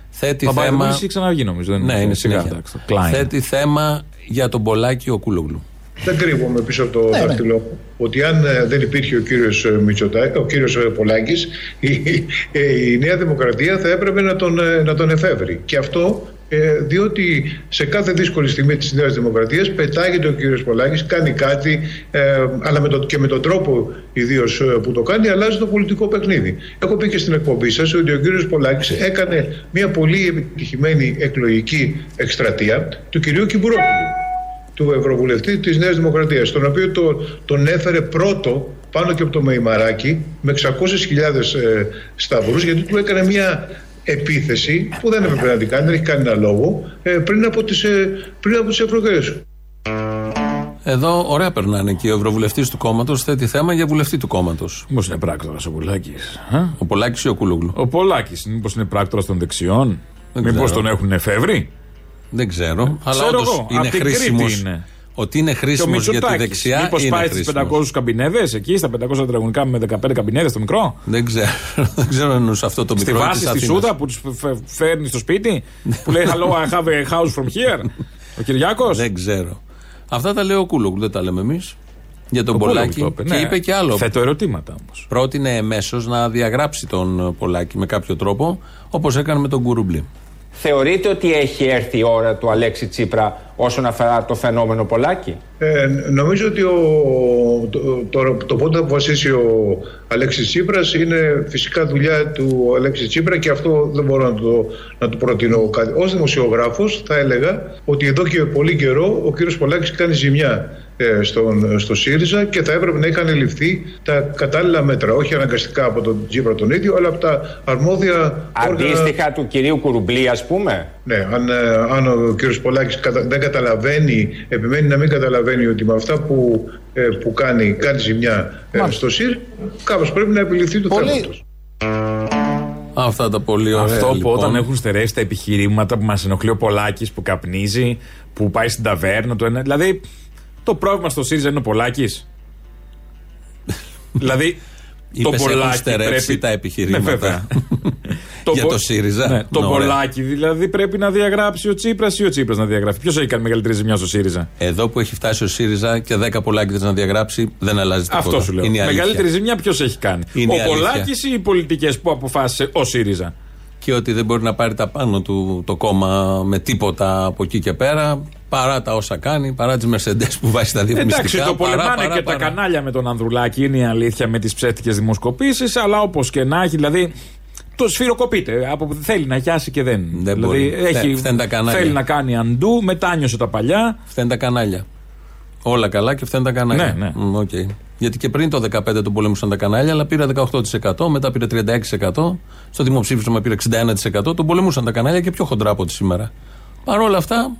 Θέτει Παπαδημούλης θέμα. έχει ξαναβγεί νομίζω. Δεν Ναι, είναι σιγά. συνέχεια. εντάξει, το Klein. Θέτει θέμα για τον Πολάκη ο Κούλογλου. Δεν κρύβομαι πίσω από το Ναι, ναι. δάχτυλό μου ότι αν ε, δεν υπήρχε ο κύριος, ε, Μητσοτά, ο κύριος ε, Πολάκης η, ε, η Νέα Δημοκρατία θα έπρεπε να τον, ε, να τον εφεύρει. Και αυτό ε, διότι σε κάθε δύσκολη στιγμή της Νέας Δημοκρατίας πετάγεται ο κύριος Πολάκης, κάνει κάτι ε, αλλά με το, και με τον τρόπο ιδίως ε, που το κάνει αλλάζει το πολιτικό παιχνίδι. Έχω πει και στην εκπομπή σας ότι ο κύριος Πολάκης έκανε μια πολύ επιτυχημένη εκλογική εκστρατεία του κυρίου Κυμπουρόπουλου του Ευρωβουλευτή της Νέας Δημοκρατίας, τον οποίο το, τον έφερε πρώτο πάνω και από το Μεϊμαράκι με 600.000 ε, σταυρούς γιατί του έκανε μια επίθεση που δεν έπρεπε να την κάνει, δεν έχει κανένα λόγο ε, πριν από τις, ε, πριν από τις ευρωεκλογές. Εδώ ωραία περνάνε και ο ευρωβουλευτή του κόμματος θέτει θέμα για βουλευτή του κόμματος. Μήπως είναι πράκτορας ο Πολάκης. Ο Πολάκης ή ο Κούλογλου. Ο Πολάκης, μήπως είναι πράκτορας των δεξιών; Δεν Μήπως ξέρω. τον έχουν εφεύρει; Δεν ξέρω. αλλά ξέρω όντως εγώ, είναι απ' την χρήσιμος. Κρήτη είναι. Ότι είναι Και ο χρήσιμος για τη Μητσοτάκης. δεξιά. Μήπως είναι πάει στις χρήσιμος. 500 καμπινέδες εκεί, στα 500 τετραγωνικά με 15 καμπινέδες το μικρό; Δεν ξέρω. Δεν ξέρω αν εννοούσε αυτό το Στη μικρό. βάση της στη Αθήνας. Σούδα που τους φέρνει στο σπίτι. που λέει Hello, I have a house from here. Ο Κυριάκος; Δεν ξέρω. Αυτά τα λέει ο Κούλογλου, δεν τα λέμε εμείς. Για τον Ο Πολάκη. Κούλογλου το είπε, Και ναι. είπε και άλλο. Θέτω ερωτήματα όμως. Πρότεινε εμέσως να διαγράψει τον Πολάκη με κάποιο τρόπο, όπως έκανε με τον Κουρουμπλή. Θεωρείτε ότι έχει έρθει η ώρα του Αλέξη Τσίπρα όσον αφορά το φαινόμενο Πολάκη; Ε, νομίζω ότι ο, το, το, το πότε θα αποφασίσει ο Αλέξης Τσίπρας είναι φυσικά δουλειά του Αλέξη Τσίπρα και αυτό δεν μπορώ να το, να το προτείνω κάτι. Ως δημοσιογράφος θα έλεγα ότι εδώ και πολύ καιρό ο κύριος Πολάκης κάνει ζημιά ε, στον, στο ΣΥΡΙΖΑ και θα έπρεπε να είχαν ληφθεί τα κατάλληλα μέτρα. Όχι αναγκαστικά από τον Τσίπρα τον ίδιο, αλλά από τα αρμόδια όργανα. Αντίστοιχα του κυρίου Κουρουμπλή, ας πούμε. Ναι, αν, ε, αν ο κύριος Πολάκης κατα- δεν καταλαβαίνει, επιμένει να μην καταλαβαίνει ότι με αυτά που, ε, που κάνει, κάνει ζημιά ε, στο ΣΥΡ, κάπως πρέπει να επιληφθεί του θέματος. Αυτά τα πολύ ωραία. Αυτό που λοιπόν. όταν έχουν στερέσει τα επιχειρήματα που μας ενοχλεί ο Πολάκης που καπνίζει, που πάει στην ταβέρνα του. ένα- Δηλαδή, Το πρόβλημα στο ΣΥΡΙΖΑ είναι ο Πολάκης. δηλαδή. Είπες, έχουν Πολάκη στερέψει πρέπει- τα επιχειρήματα. Ναι, βέβαια. Για Πο- το ΣΥΡΙΖΑ. Ναι, το Ναι, ωραία. Πολάκη δηλαδή πρέπει να διαγράψει ο Τσίπρας ή ο Τσίπρας να διαγράφει. Ποιος έχει κάνει μεγαλύτερη ζημιά στο ΣΥΡΙΖΑ; Εδώ που έχει φτάσει ο ΣΥΡΙΖΑ και 10 Πολάκηδε να διαγράψει, δεν αλλάζει τίποτα. Αυτό σου λέω. Είναι η αλήθεια. Μεγαλύτερη ζημιά ποιος έχει κάνει; Είναι η ο αλήθεια. Πολάκης ή οι πολιτικές που αποφάσισε ο ΣΥΡΙΖΑ; Και ότι δεν μπορεί να πάρει τα πάνω του το κόμμα με τίποτα από εκεί και πέρα, παρά τα όσα κάνει, παρά τις Mercedes που βάζει στα διαφημιστικά. Εντάξει, το παρά, πολεμάνε παρά, και παρά. τα κανάλια με τον Ανδρουλάκη, είναι η αλήθεια με τις ψεύτικες δημοσκοπήσεις, αλλά όπως και να έχει, δηλαδή. Το σφυροκοπείται. Από, θέλει να αγιάσει και δεν. δηλαδή μπορεί. έχει, Φταίνε τα κανάλια. θέλει να κάνει αντού, μετάνιωσε τα παλιά. Φταίνε τα κανάλια. Όλα καλά και φταίνε τα κανάλια. Ναι, ναι. Μμ, οκ. Γιατί και πριν το 15 τον πολέμησαν τα κανάλια, αλλά πήρε 18%, μετά πήρε 36%, στο δημοψήφισμα πήρε 61%. Τον πολεμούσαν τα κανάλια και πιο χοντρά από ό,τι σήμερα. Παρ' όλα αυτά,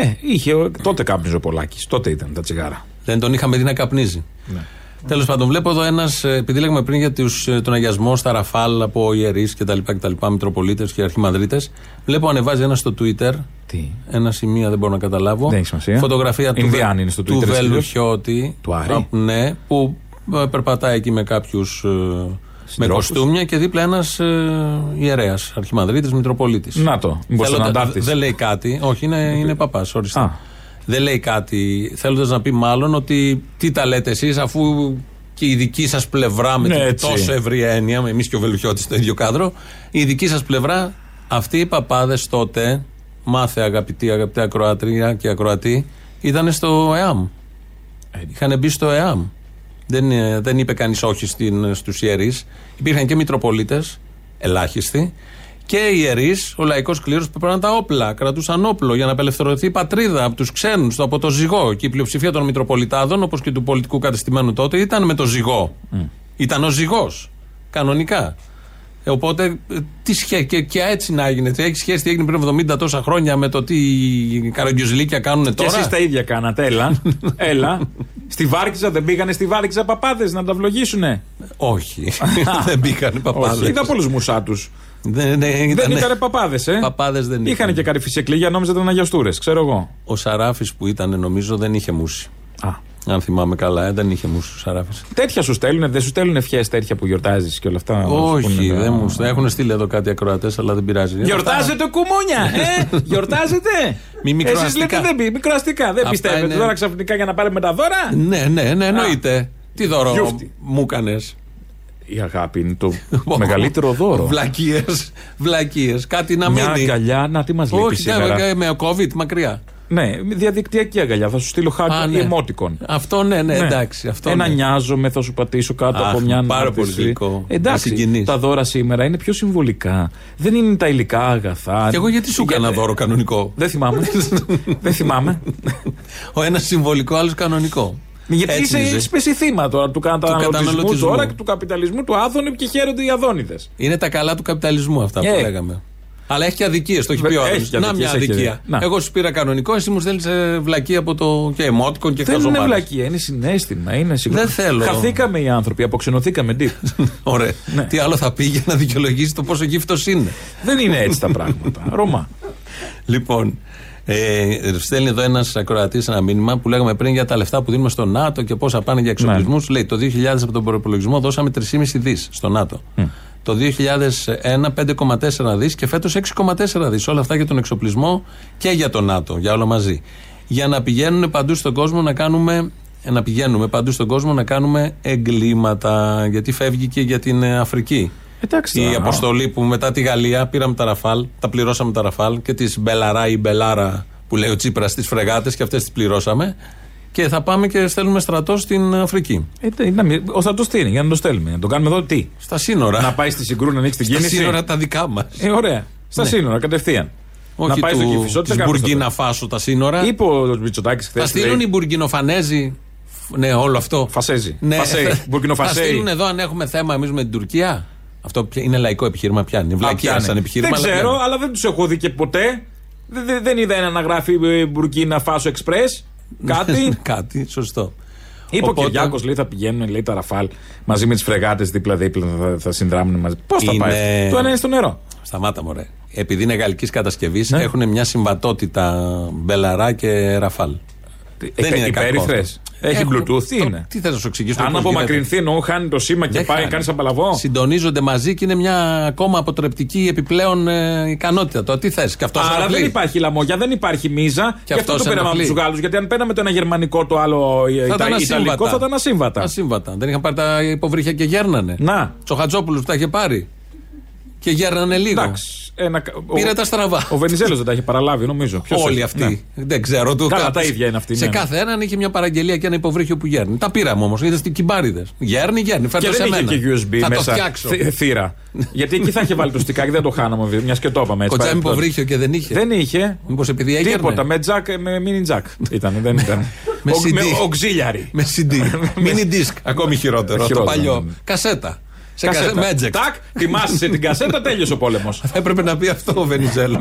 Ε, είχε, ο- τότε κάπνιζε ο Πολάκης. Τότε ήταν τα τσιγάρα. δεν τον είχαμε δει να καπνίζει. Ναι. Τέλος πάντων, βλέπω εδώ ένας, επειδή λέγαμε πριν για τους, ε, τον αγιασμό στα ραφάλ από ιερείς κτλ. κτλ Μητροπολίτες και αρχιμανδρίτες. Βλέπω ανεβάζει ένα στο Twitter. Τι; Ένα σημείο δεν μπορώ να καταλάβω. Δεν έχει σημασία. Φωτογραφία του, Ινδιάνη Βε- είναι στο του Twitter, εσύ, Βελουχιώτη. Του Άρη. Α, ναι, που ε, περπατάει εκεί με κάποιους. με Συντρόφους. κοστούμια και δίπλα ένας ε, ιερέας, αρχιμανδρίτης, Μητροπολίτης. Να το, μήπως τον αντάρτης. Δεν λέει κάτι. Όχι, είναι, είναι παπάς, οριστά. Α. Δεν λέει κάτι, θέλοντας να πει μάλλον ότι τι τα λέτε εσείς, αφού και η δική σας πλευρά με Ναι, την έτσι. τόσο ευρία έννοια, εμείς και ο Βελουχιώτης στο ίδιο κάδρο, η δική σας πλευρά, αυτοί οι παπάδες τότε, μάθε αγαπητοί, αγαπητοί ακροατρία και ακροατή, ήταν στο ΕΑΜ. Είχαν μπει στο ΕΑΜ. Δεν, ε, δεν είπε κανείς όχι στους ιερείς. Υπήρχαν και Μητροπολίτες, ελάχιστοι, και οι ιερείς, ο λαϊκός κλήρος που έπαιρναν τα όπλα, κρατούσαν όπλο για να απελευθερωθεί η πατρίδα από τους ξένους, από το ζυγό. Και η πλειοψηφία των Μητροπολιτάδων, όπως και του πολιτικού κατεστημένου τότε, ήταν με το ζυγό. Ήταν ο ζυγός. Κανονικά. Ε, Οπότε, ε, τι σχέ, και, και έτσι να έγινε. Έχει σχέση τι έγινε πριν 70 τόσα χρόνια με το τι οι καραγκιουζιλίκια κάνουν Και τώρα; εσείς τα ίδια κάνατε. Έλα. έλα. Στη Βάρκιζα δεν πήγανε στη Βάρκιζα παπάδες να τα βλογίσουνε. Όχι. δεν μπήκαν παπάδες. Όχι, είδα πολλούς μουσά του. Δεν, ναι, Δεν ήτανε- ήταν παπάδες, ε; Παπάδες δεν Είχαν ήταν. και καρυφισεκλίγια, νόμιζα ήταν Αγιαστούρε, ξέρω εγώ. Ο Σαράφης που ήταν, νομίζω, δεν είχε μουσι. Αν θυμάμαι καλά, ε, δεν είχε μουσι ο Σαράφης. Τέτοια σου στέλνουν, δεν σου στέλνουν ευχές τέτοια που γιορτάζεις και όλα αυτά. να σου Όχι, πούνε, δεν α, μου έχουν στείλει εδώ κάτι ακροατές, αλλά δεν πειράζει. Γιορτάζετε κουμούνια, ε! Γιορτάζετε! Μη μικροαστικά. Εσείς λέτε δεν πει, μικροαστικά. Δεν Αυτά πιστεύετε είναι- τώρα ξαφνικά για να πάρουμε τα δώρα; Ναι, ναι, ναι, εννοείται. Τι δώρο Γιούφτη. μου έκανε. Η αγάπη είναι το μεγαλύτερο δώρο. Βλακίες. Βλακίες. Κάτι να Μια μείνει. αγκαλιά, να τι μας λέει Όχι, σήμερα; ναι, με COVID μακριά. Ναι, διαδικτυακή αγκαλιά. Θα σου στείλω Α, χάρτη ναι. emoticon. Αυτό ναι, ναι, εντάξει. Αυτό Ένα ναι. νοιάζομαι, θα σου πατήσω κάτω Αχ, από μια πάρα ανάρτηση. πολύ γλυκό. Με Εντάξει, συγκινείς. τα δώρα σήμερα είναι πιο συμβολικά. Δεν είναι τα υλικά αγαθά. Και εγώ γιατί σου έκανα δώρο κανονικό; Δεν θυμάμαι. Δεν θυμάμαι. Ο ένας συμβολικό, άλλος κανονικό. Γιατί Έτσι είσαι είναι. σπέση θύμα τώρα του καταναλωτισμού καταναλωτισμού. τώρα και του καπιταλισμού του άδωνου και χαίρονται οι αδόνιδες. Είναι τα καλά του καπιταλισμού αυτά που Ε. λέγαμε. Αλλά έχει και αδικίες, το έχει πει ο Έχει άλλος. και Να αδικίες, μια έχει, αδικία. ναι. Να. Εγώ σου πήρα κανονικό, εσύ μου στέλνεις βλακή από το. και εμότικον και Δεν είναι χαζομάρες. βλακία, είναι συνέστημα. Είναι συγγνώμη. Δεν θέλω. Χαθήκαμε οι άνθρωποι, αποξενωθήκαμε. Ντύπ. Ωραία. Ναι. Τι άλλο θα πει για να δικαιολογήσει το πόσο γύφτος είναι. Δεν είναι έτσι τα πράγματα. Ρωμά. Λοιπόν, ε, στέλνει εδώ ένας ακροατής ένα μήνυμα που λέγαμε πριν για τα λεφτά που δίνουμε στο ΝΑΤΟ και πόσα πάνε για εξοπλισμούς. Ναι. Λέει το 2000 από τον προπολογισμό δώσαμε 3,5 δις στο ΝΑΤΟ. Το 2001 5,4 δις και φέτος 6,4 δις. Όλα αυτά για τον εξοπλισμό και για το ΝΑΤΟ, για όλα μαζί. Για να πηγαίνουν παντού στον κόσμο να κάνουμε. Να πηγαίνουμε παντού στον κόσμο να κάνουμε εγκλήματα. Γιατί φεύγει και για την ε, Αφρική. Εντάξει, Η τώρα. αποστολή που μετά τη Γαλλία πήραμε τα Ραφάλ, τα πληρώσαμε τα Ραφάλ και τις Μπελαρά ή Μπελάρα που λέει ο Τσίπρας στις φρεγάτες και αυτές τις πληρώσαμε. Και θα πάμε και στέλνουμε στρατός στην Αφρική. Ε, να μην- Ο στρατός τι είναι, για να το στέλνουμε. Να το κάνουμε εδώ τι; Στα σύνορα. Να πάει στη Συγκρού να ανοίξει την Στα κίνηση; σύνορα τα δικά μας. Ε, ωραία. Στα Ναι. σύνορα, κατευθείαν. Όχι να πάει στο του, Κηφισό, τι θα της κάνουμε στο Μπουργκίνα τέλος. Φάσο τα σύνορα. Είπε ο Μητσοτάκης χθες. θα στείλουν οι Μπουργκινοφανέζοι. Ναι, όλο αυτό. Φασέζι. Ναι, Φασέι. θα Μπουρκινοφασέι. στείλουν εδώ αν έχουμε θέμα εμείς με την Τουρκία. Αυτό ποια- είναι λαϊκό επιχείρημα πια. Είναι βλακεία σαν επιχείρημα. Δεν αλλά ξέρω, πιάνει. αλλά δεν τους έχω δει και ποτέ. Δεν, δεν- δεν είδα ένα να γράφει ε, Μπουρκίνα Φάσο Express. Κάτι. Κάτι, σωστό. Είπε ο Οπότε- Κυριάκος, λέει, θα πηγαίνουν λέει, τα ραφάλ μαζί με τις φρεγάτες δίπλα-δίπλα, θα, θα συνδράμουν μαζί. Πώς θα Είναι- πάει. Το ένα είναι στο νερό. Σταμάτα μωρέ. Επειδή είναι γαλλικής κατασκευής, Ναι. έχουν μια συμβατότητα Μπελαρά και Ραφάλ. Δεν είναι κακό. υπέρυθρε. Αυτό. Έχει Έχουν- Bluetooth, τι το- είναι; Τι θα σου εξηγήσω. Αν πώς απομακρυνθεί εννοώ χάνει το σήμα και Δεν πάει, χάνει. κάνει απαλαβό. Συντονίζονται μαζί και είναι μια ακόμα αποτρεπτική επιπλέον ε, ικανότητα. Το τι θες. Και αυτός Άρα δεν υπάρχει λαμόγια, δεν υπάρχει μίζα. Και, αυτό αυτός το πήραμε από ενοχλεί. τους Γάλλους. Γιατί αν παίρναμε το ένα γερμανικό, το άλλο ε, Θα Ιτα- ήταν ιταλικό, ασύμβατα. θα ήταν ασύμβατα. Ασύμβατα. Δεν είχαν πάρει τα υποβρύχια και γέρνανε. Να. Τσοχατζόπουλου τα είχε πάρει. Και γέρνανε λίγο. Εντάξει. Ένα... Πήρε ο- τα στραβά. Ο Βενιζέλος δεν τα είχε παραλάβει, νομίζω. Ποιος Όλοι έχει; αυτοί. Ναι. Δεν ξέρω. Του Καλά, κάπως- τα ίδια είναι αυτοί, Σε ναι, ναι. κάθε έναν είχε μια παραγγελία και ένα υποβρύχιο που γέρνει. Τα πήραμε όμως. Είδες στην κυμπάριδες. Γέρνει, γέρνει. Φέρτε Και σε δεν είχε μένα. και USB θα μέσα. το φτιάξω. θ- θύρα. Γιατί εκεί θα είχε βάλει το στικάκι, δεν το χάναμε. Μια και το είπαμε έτσι. Κοτσάμι παρεμπιπτόντως. υποβρύχιο και δεν είχε. Δεν είχε. Μήπως επειδή έγερνε. Τίποτα. Με τζακ, με mini jack ήταν. Δεν ήταν. Με Ο- CD. με auxiliary. Με CD. Mini disc. Ακόμη χειρότερο. Το Χειρότερο, παλιό. ναι, ναι. Κασέτα. Σε Κασέτα. κασέτα. Μέτζεκ. Τάκ, τιμάσαι την κασέτα, τέλειωσε ο πόλεμος. Θα έπρεπε να πει αυτό ο Βενιζέλος.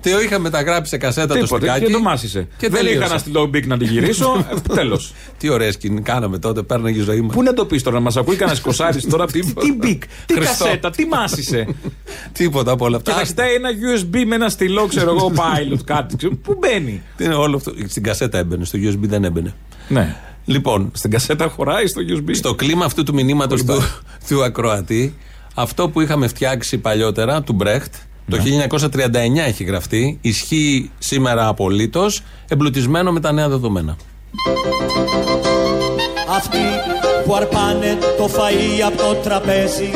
Τι ο είχα μεταγράψει σε κασέτα το Ναι. Τίποτα. στικάκι. Και το μάσησε. Και Δεν τελείωσα. είχα να στείλω μπικ να την γυρίσω. Τέλος. Τι ωραία σκηνή κάναμε τότε, πέρναγε η ζωή μας. Πού να το πεις τώρα, να μας ακούει κανένα κοσάρι τώρα. Τι τι μπικ, τι Χριστό. κασέτα, τι μάσησε. Τίποτα από όλα αυτά. Και θα κοιτάει ένα USB με ένα στυλό, ξέρω εγώ, pilot, κάτι. ξέρω. Πού μπαίνει. Τι είναι όλο αυτό. Στην κασέτα έμπαινε, στο USB δεν έμπαινε. Ναι. Λοιπόν, Στην κασέτα χωράει στο USB. στο κλίμα αυτού του μηνύματος του, του ακροατή, αυτό που είχαμε φτιάξει παλιότερα, του Μπρέχτ, το Ναι. 1939 έχει γραφτεί, ισχύει σήμερα απολύτως, εμπλουτισμένο με τα νέα δεδομένα. Αυτοί που αρπάνε το φαΐ από το τραπέζι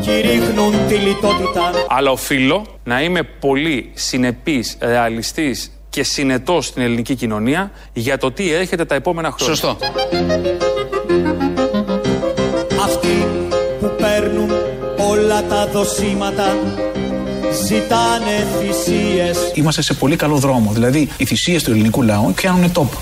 κηρύχνουν τη λιτότητα Αλλά οφείλω να είμαι πολύ συνεπής, ρεαλιστής και συνετός στην ελληνική κοινωνία για το τι έρχεται τα επόμενα χρόνια. Σωστό. Αυτοί που παίρνουν όλα τα δοσήματα ζητάνε θυσίες Είμαστε σε πολύ καλό δρόμο. Δηλαδή, οι θυσίες του ελληνικού λαού πιάνουν τόπο.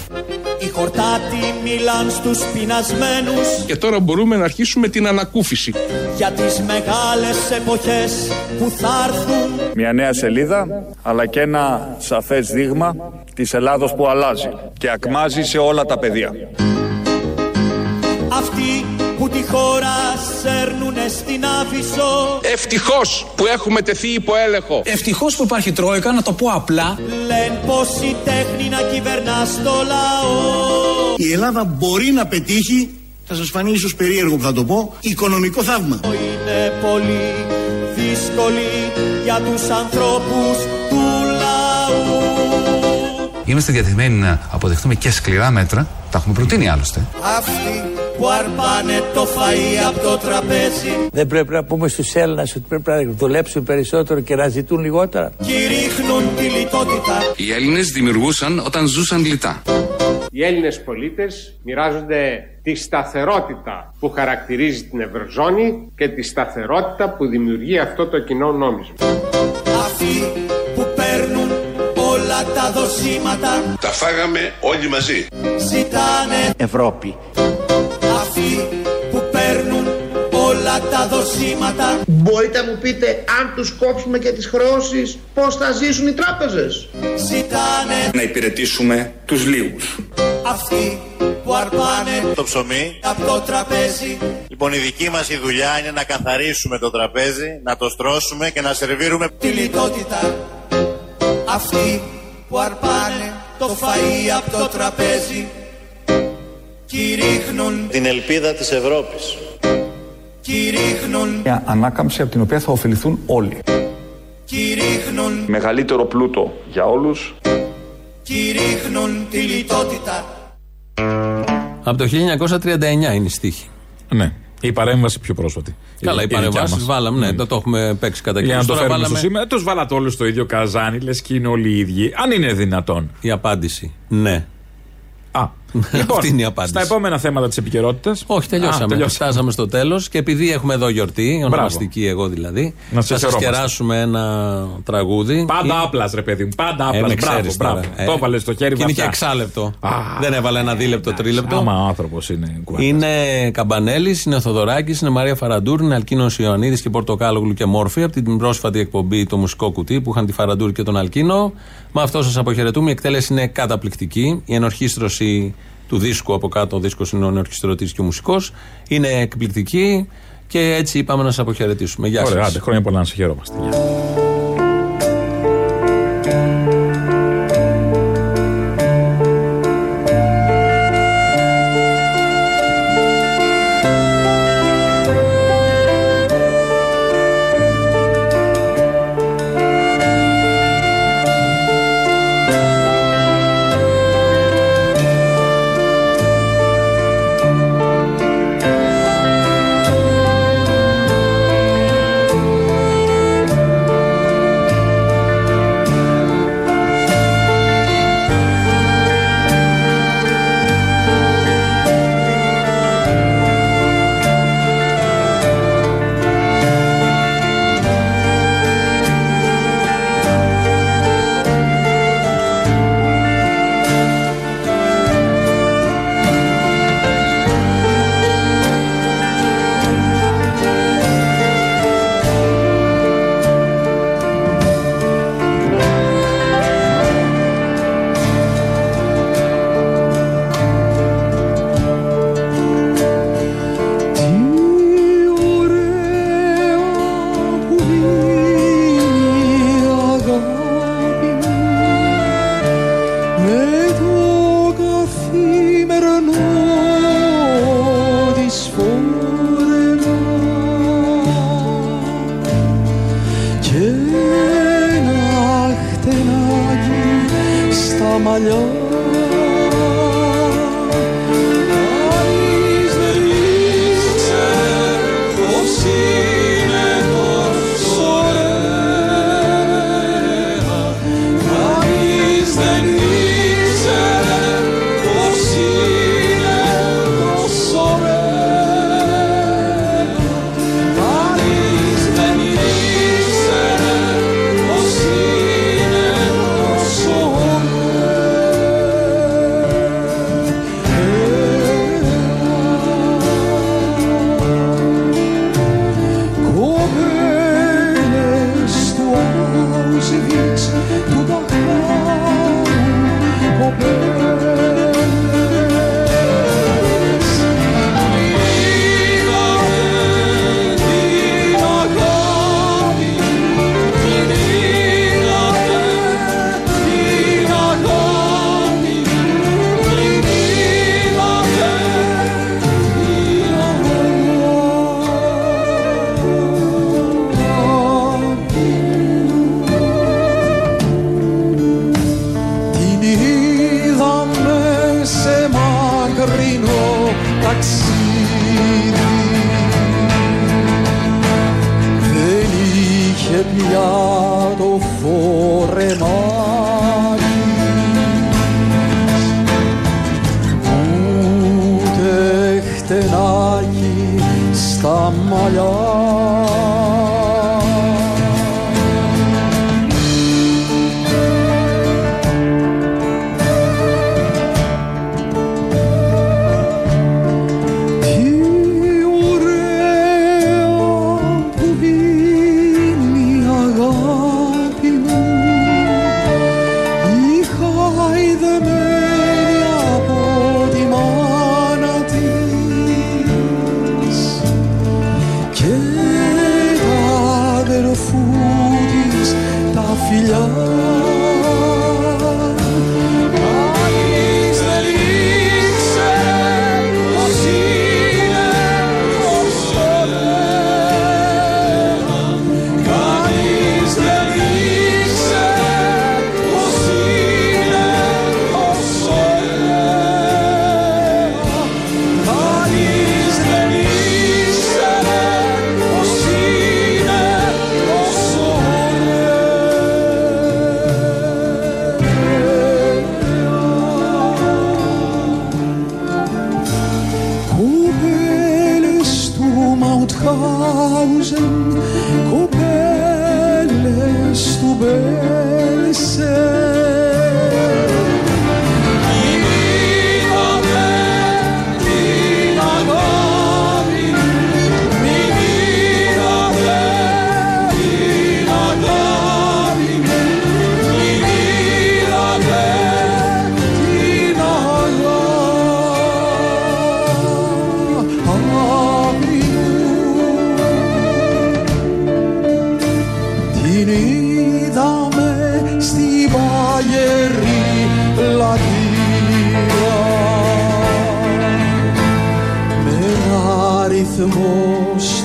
Οι χορτάτοι μιλάν στους πεινασμένους Και τώρα μπορούμε να αρχίσουμε την ανακούφιση. για τις μεγάλες εποχές που θα έρθουν Μια νέα σελίδα, αλλά και ένα σαφές δείγμα της Ελλάδος που αλλάζει και ακμάζει σε όλα τα πεδία. Αυτοί που τη χώρα σέρνουνε στην Άφησο Ευτυχώς που έχουμε τεθεί υπό έλεγχο. Ευτυχώς που υπάρχει Τρόικα, να το πω απλά. Λένε πως η τέχνη να κυβερνά στο λαό Η Ελλάδα μπορεί να πετύχει, θα σας φανεί ίσως περίεργο που θα το πω, οικονομικό θαύμα. Είναι πολύ δύσκολη για τους ανθρώπους του λαού Είμαστε διατεθειμένοι να αποδεχτούμε και σκληρά μέτρα. Τα έχουμε προτείνει άλλωστε. Αυτοί που αρπάνε το φαΐ από το τραπέζι Δεν πρέπει να πούμε στους Έλληνες ότι πρέπει να δουλέψουν περισσότερο και να ζητούν λιγότερα. κηρύχνουν τη λιτότητα Οι Έλληνες δημιουργούσαν όταν ζούσαν λιτά. Οι Έλληνες πολίτες μοιράζονται τη σταθερότητα που χαρακτηρίζει την Ευρωζώνη και τη σταθερότητα που δημιουργεί αυτό το κοινό νόμισμα. Αυτοί που παίρνουν όλα τα δοσήματα Τα φάγαμε όλοι μαζί. ζητάνε Ευρώπη. Αυτοί που παίρνουν όλα τα δοσήματα Μπορείτε να μου πείτε αν τους κόψουμε και τις χρεώσεις πώς θα ζήσουν οι τράπεζες; ζητάνε Να υπηρετήσουμε τους λίγους. Αυτοί που αρπάνε Το ψωμί. από το τραπέζι Λοιπόν, η δική μας η δουλειά είναι να καθαρίσουμε το τραπέζι, να το στρώσουμε και να σερβίρουμε τη λιτότητα Αυτοί που αρπάνε το φαΐ από το τραπέζι κηρύχνουν, την ελπίδα της Ευρώπης. κηρύχνουν, Μια ανάκαμψη από την οποία θα ωφεληθούν όλοι. κηρύχνουν, Μεγαλύτερο πλούτο για όλους. κηρύχνουν τη λιτότητα Από το 1939 είναι η στίχη. Ναι. Η παρέμβαση πιο πρόσφατη. Καλά, οι δικιά παρεμβάσεις μας. βάλαμε, ναι, το, το έχουμε παίξει κατά Για να κύριο. το Τώρα φέρουμε στο βάλαμε σήμερα. Τους βάλατε όλους στο ίδιο καζάνι, λες και είναι όλοι οι ίδιοι. Αν είναι δυνατόν. η απάντηση. Ναι. Α, λοιπόν, Αυτή είναι η απάντηση. στα επόμενα θέματα της επικαιρότητας. Όχι, τελειώσαμε. Φτάσαμε στο τέλος και επειδή έχουμε εδώ γιορτή, ονομαστική εγώ δηλαδή, Να σε θα σας χαιρόμαστε. κεράσουμε ένα τραγούδι. Πάντα Ή- άπλας, ρε παιδί μου. Πάντα Ε, άπλας. με μπράβο, ξέρεις μπράβο. τώρα. Ε, Το έβαλες στο χέρι Και είναι και βαθιά. εξάλεπτο. Δεν έβαλε ένα δίλεπτο, τρίλεπτο. Άμα άνθρωπος είναι κουβέντας. Είναι Καμπανέλης, είναι Θοδωράκης, είναι Μαρία Φαραντούρ, είναι Αλκίνος Ιωαννίδης και Πορτοκάλογλου και Μόρφη από την πρόσφατη εκπομπή Το Μουσικό Κουτί που είχαν τη Φαραντούρ και τον Αλκίνο. Με αυτό σας αποχαιρετούμε. Η εκτέλεση είναι καταπληκτική. Η ενορχίστρωση του δίσκου από κάτω, ο δίσκος είναι ο ενορχιστρωτή και ο μουσικός, είναι εκπληκτική και έτσι είπαμε να σα αποχαιρετήσουμε. Γεια Ωραία, σας. άντε, χρόνια πολλά να σε χαιρόμαστε.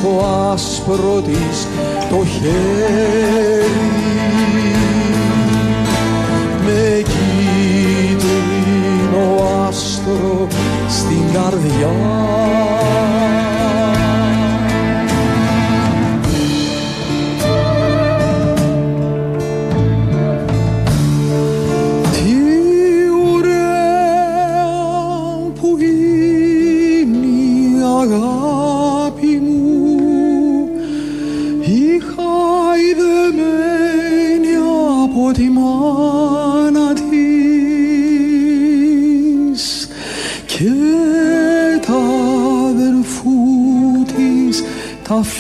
στο άσπρο της το χέρι. Με κίτρινο άστρο στην καρδιά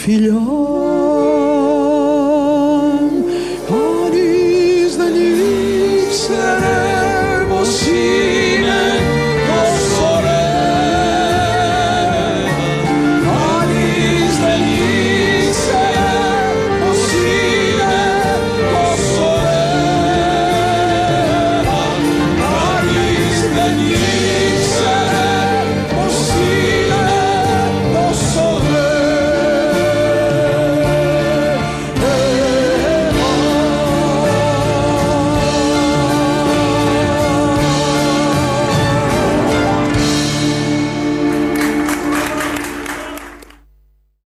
figlio?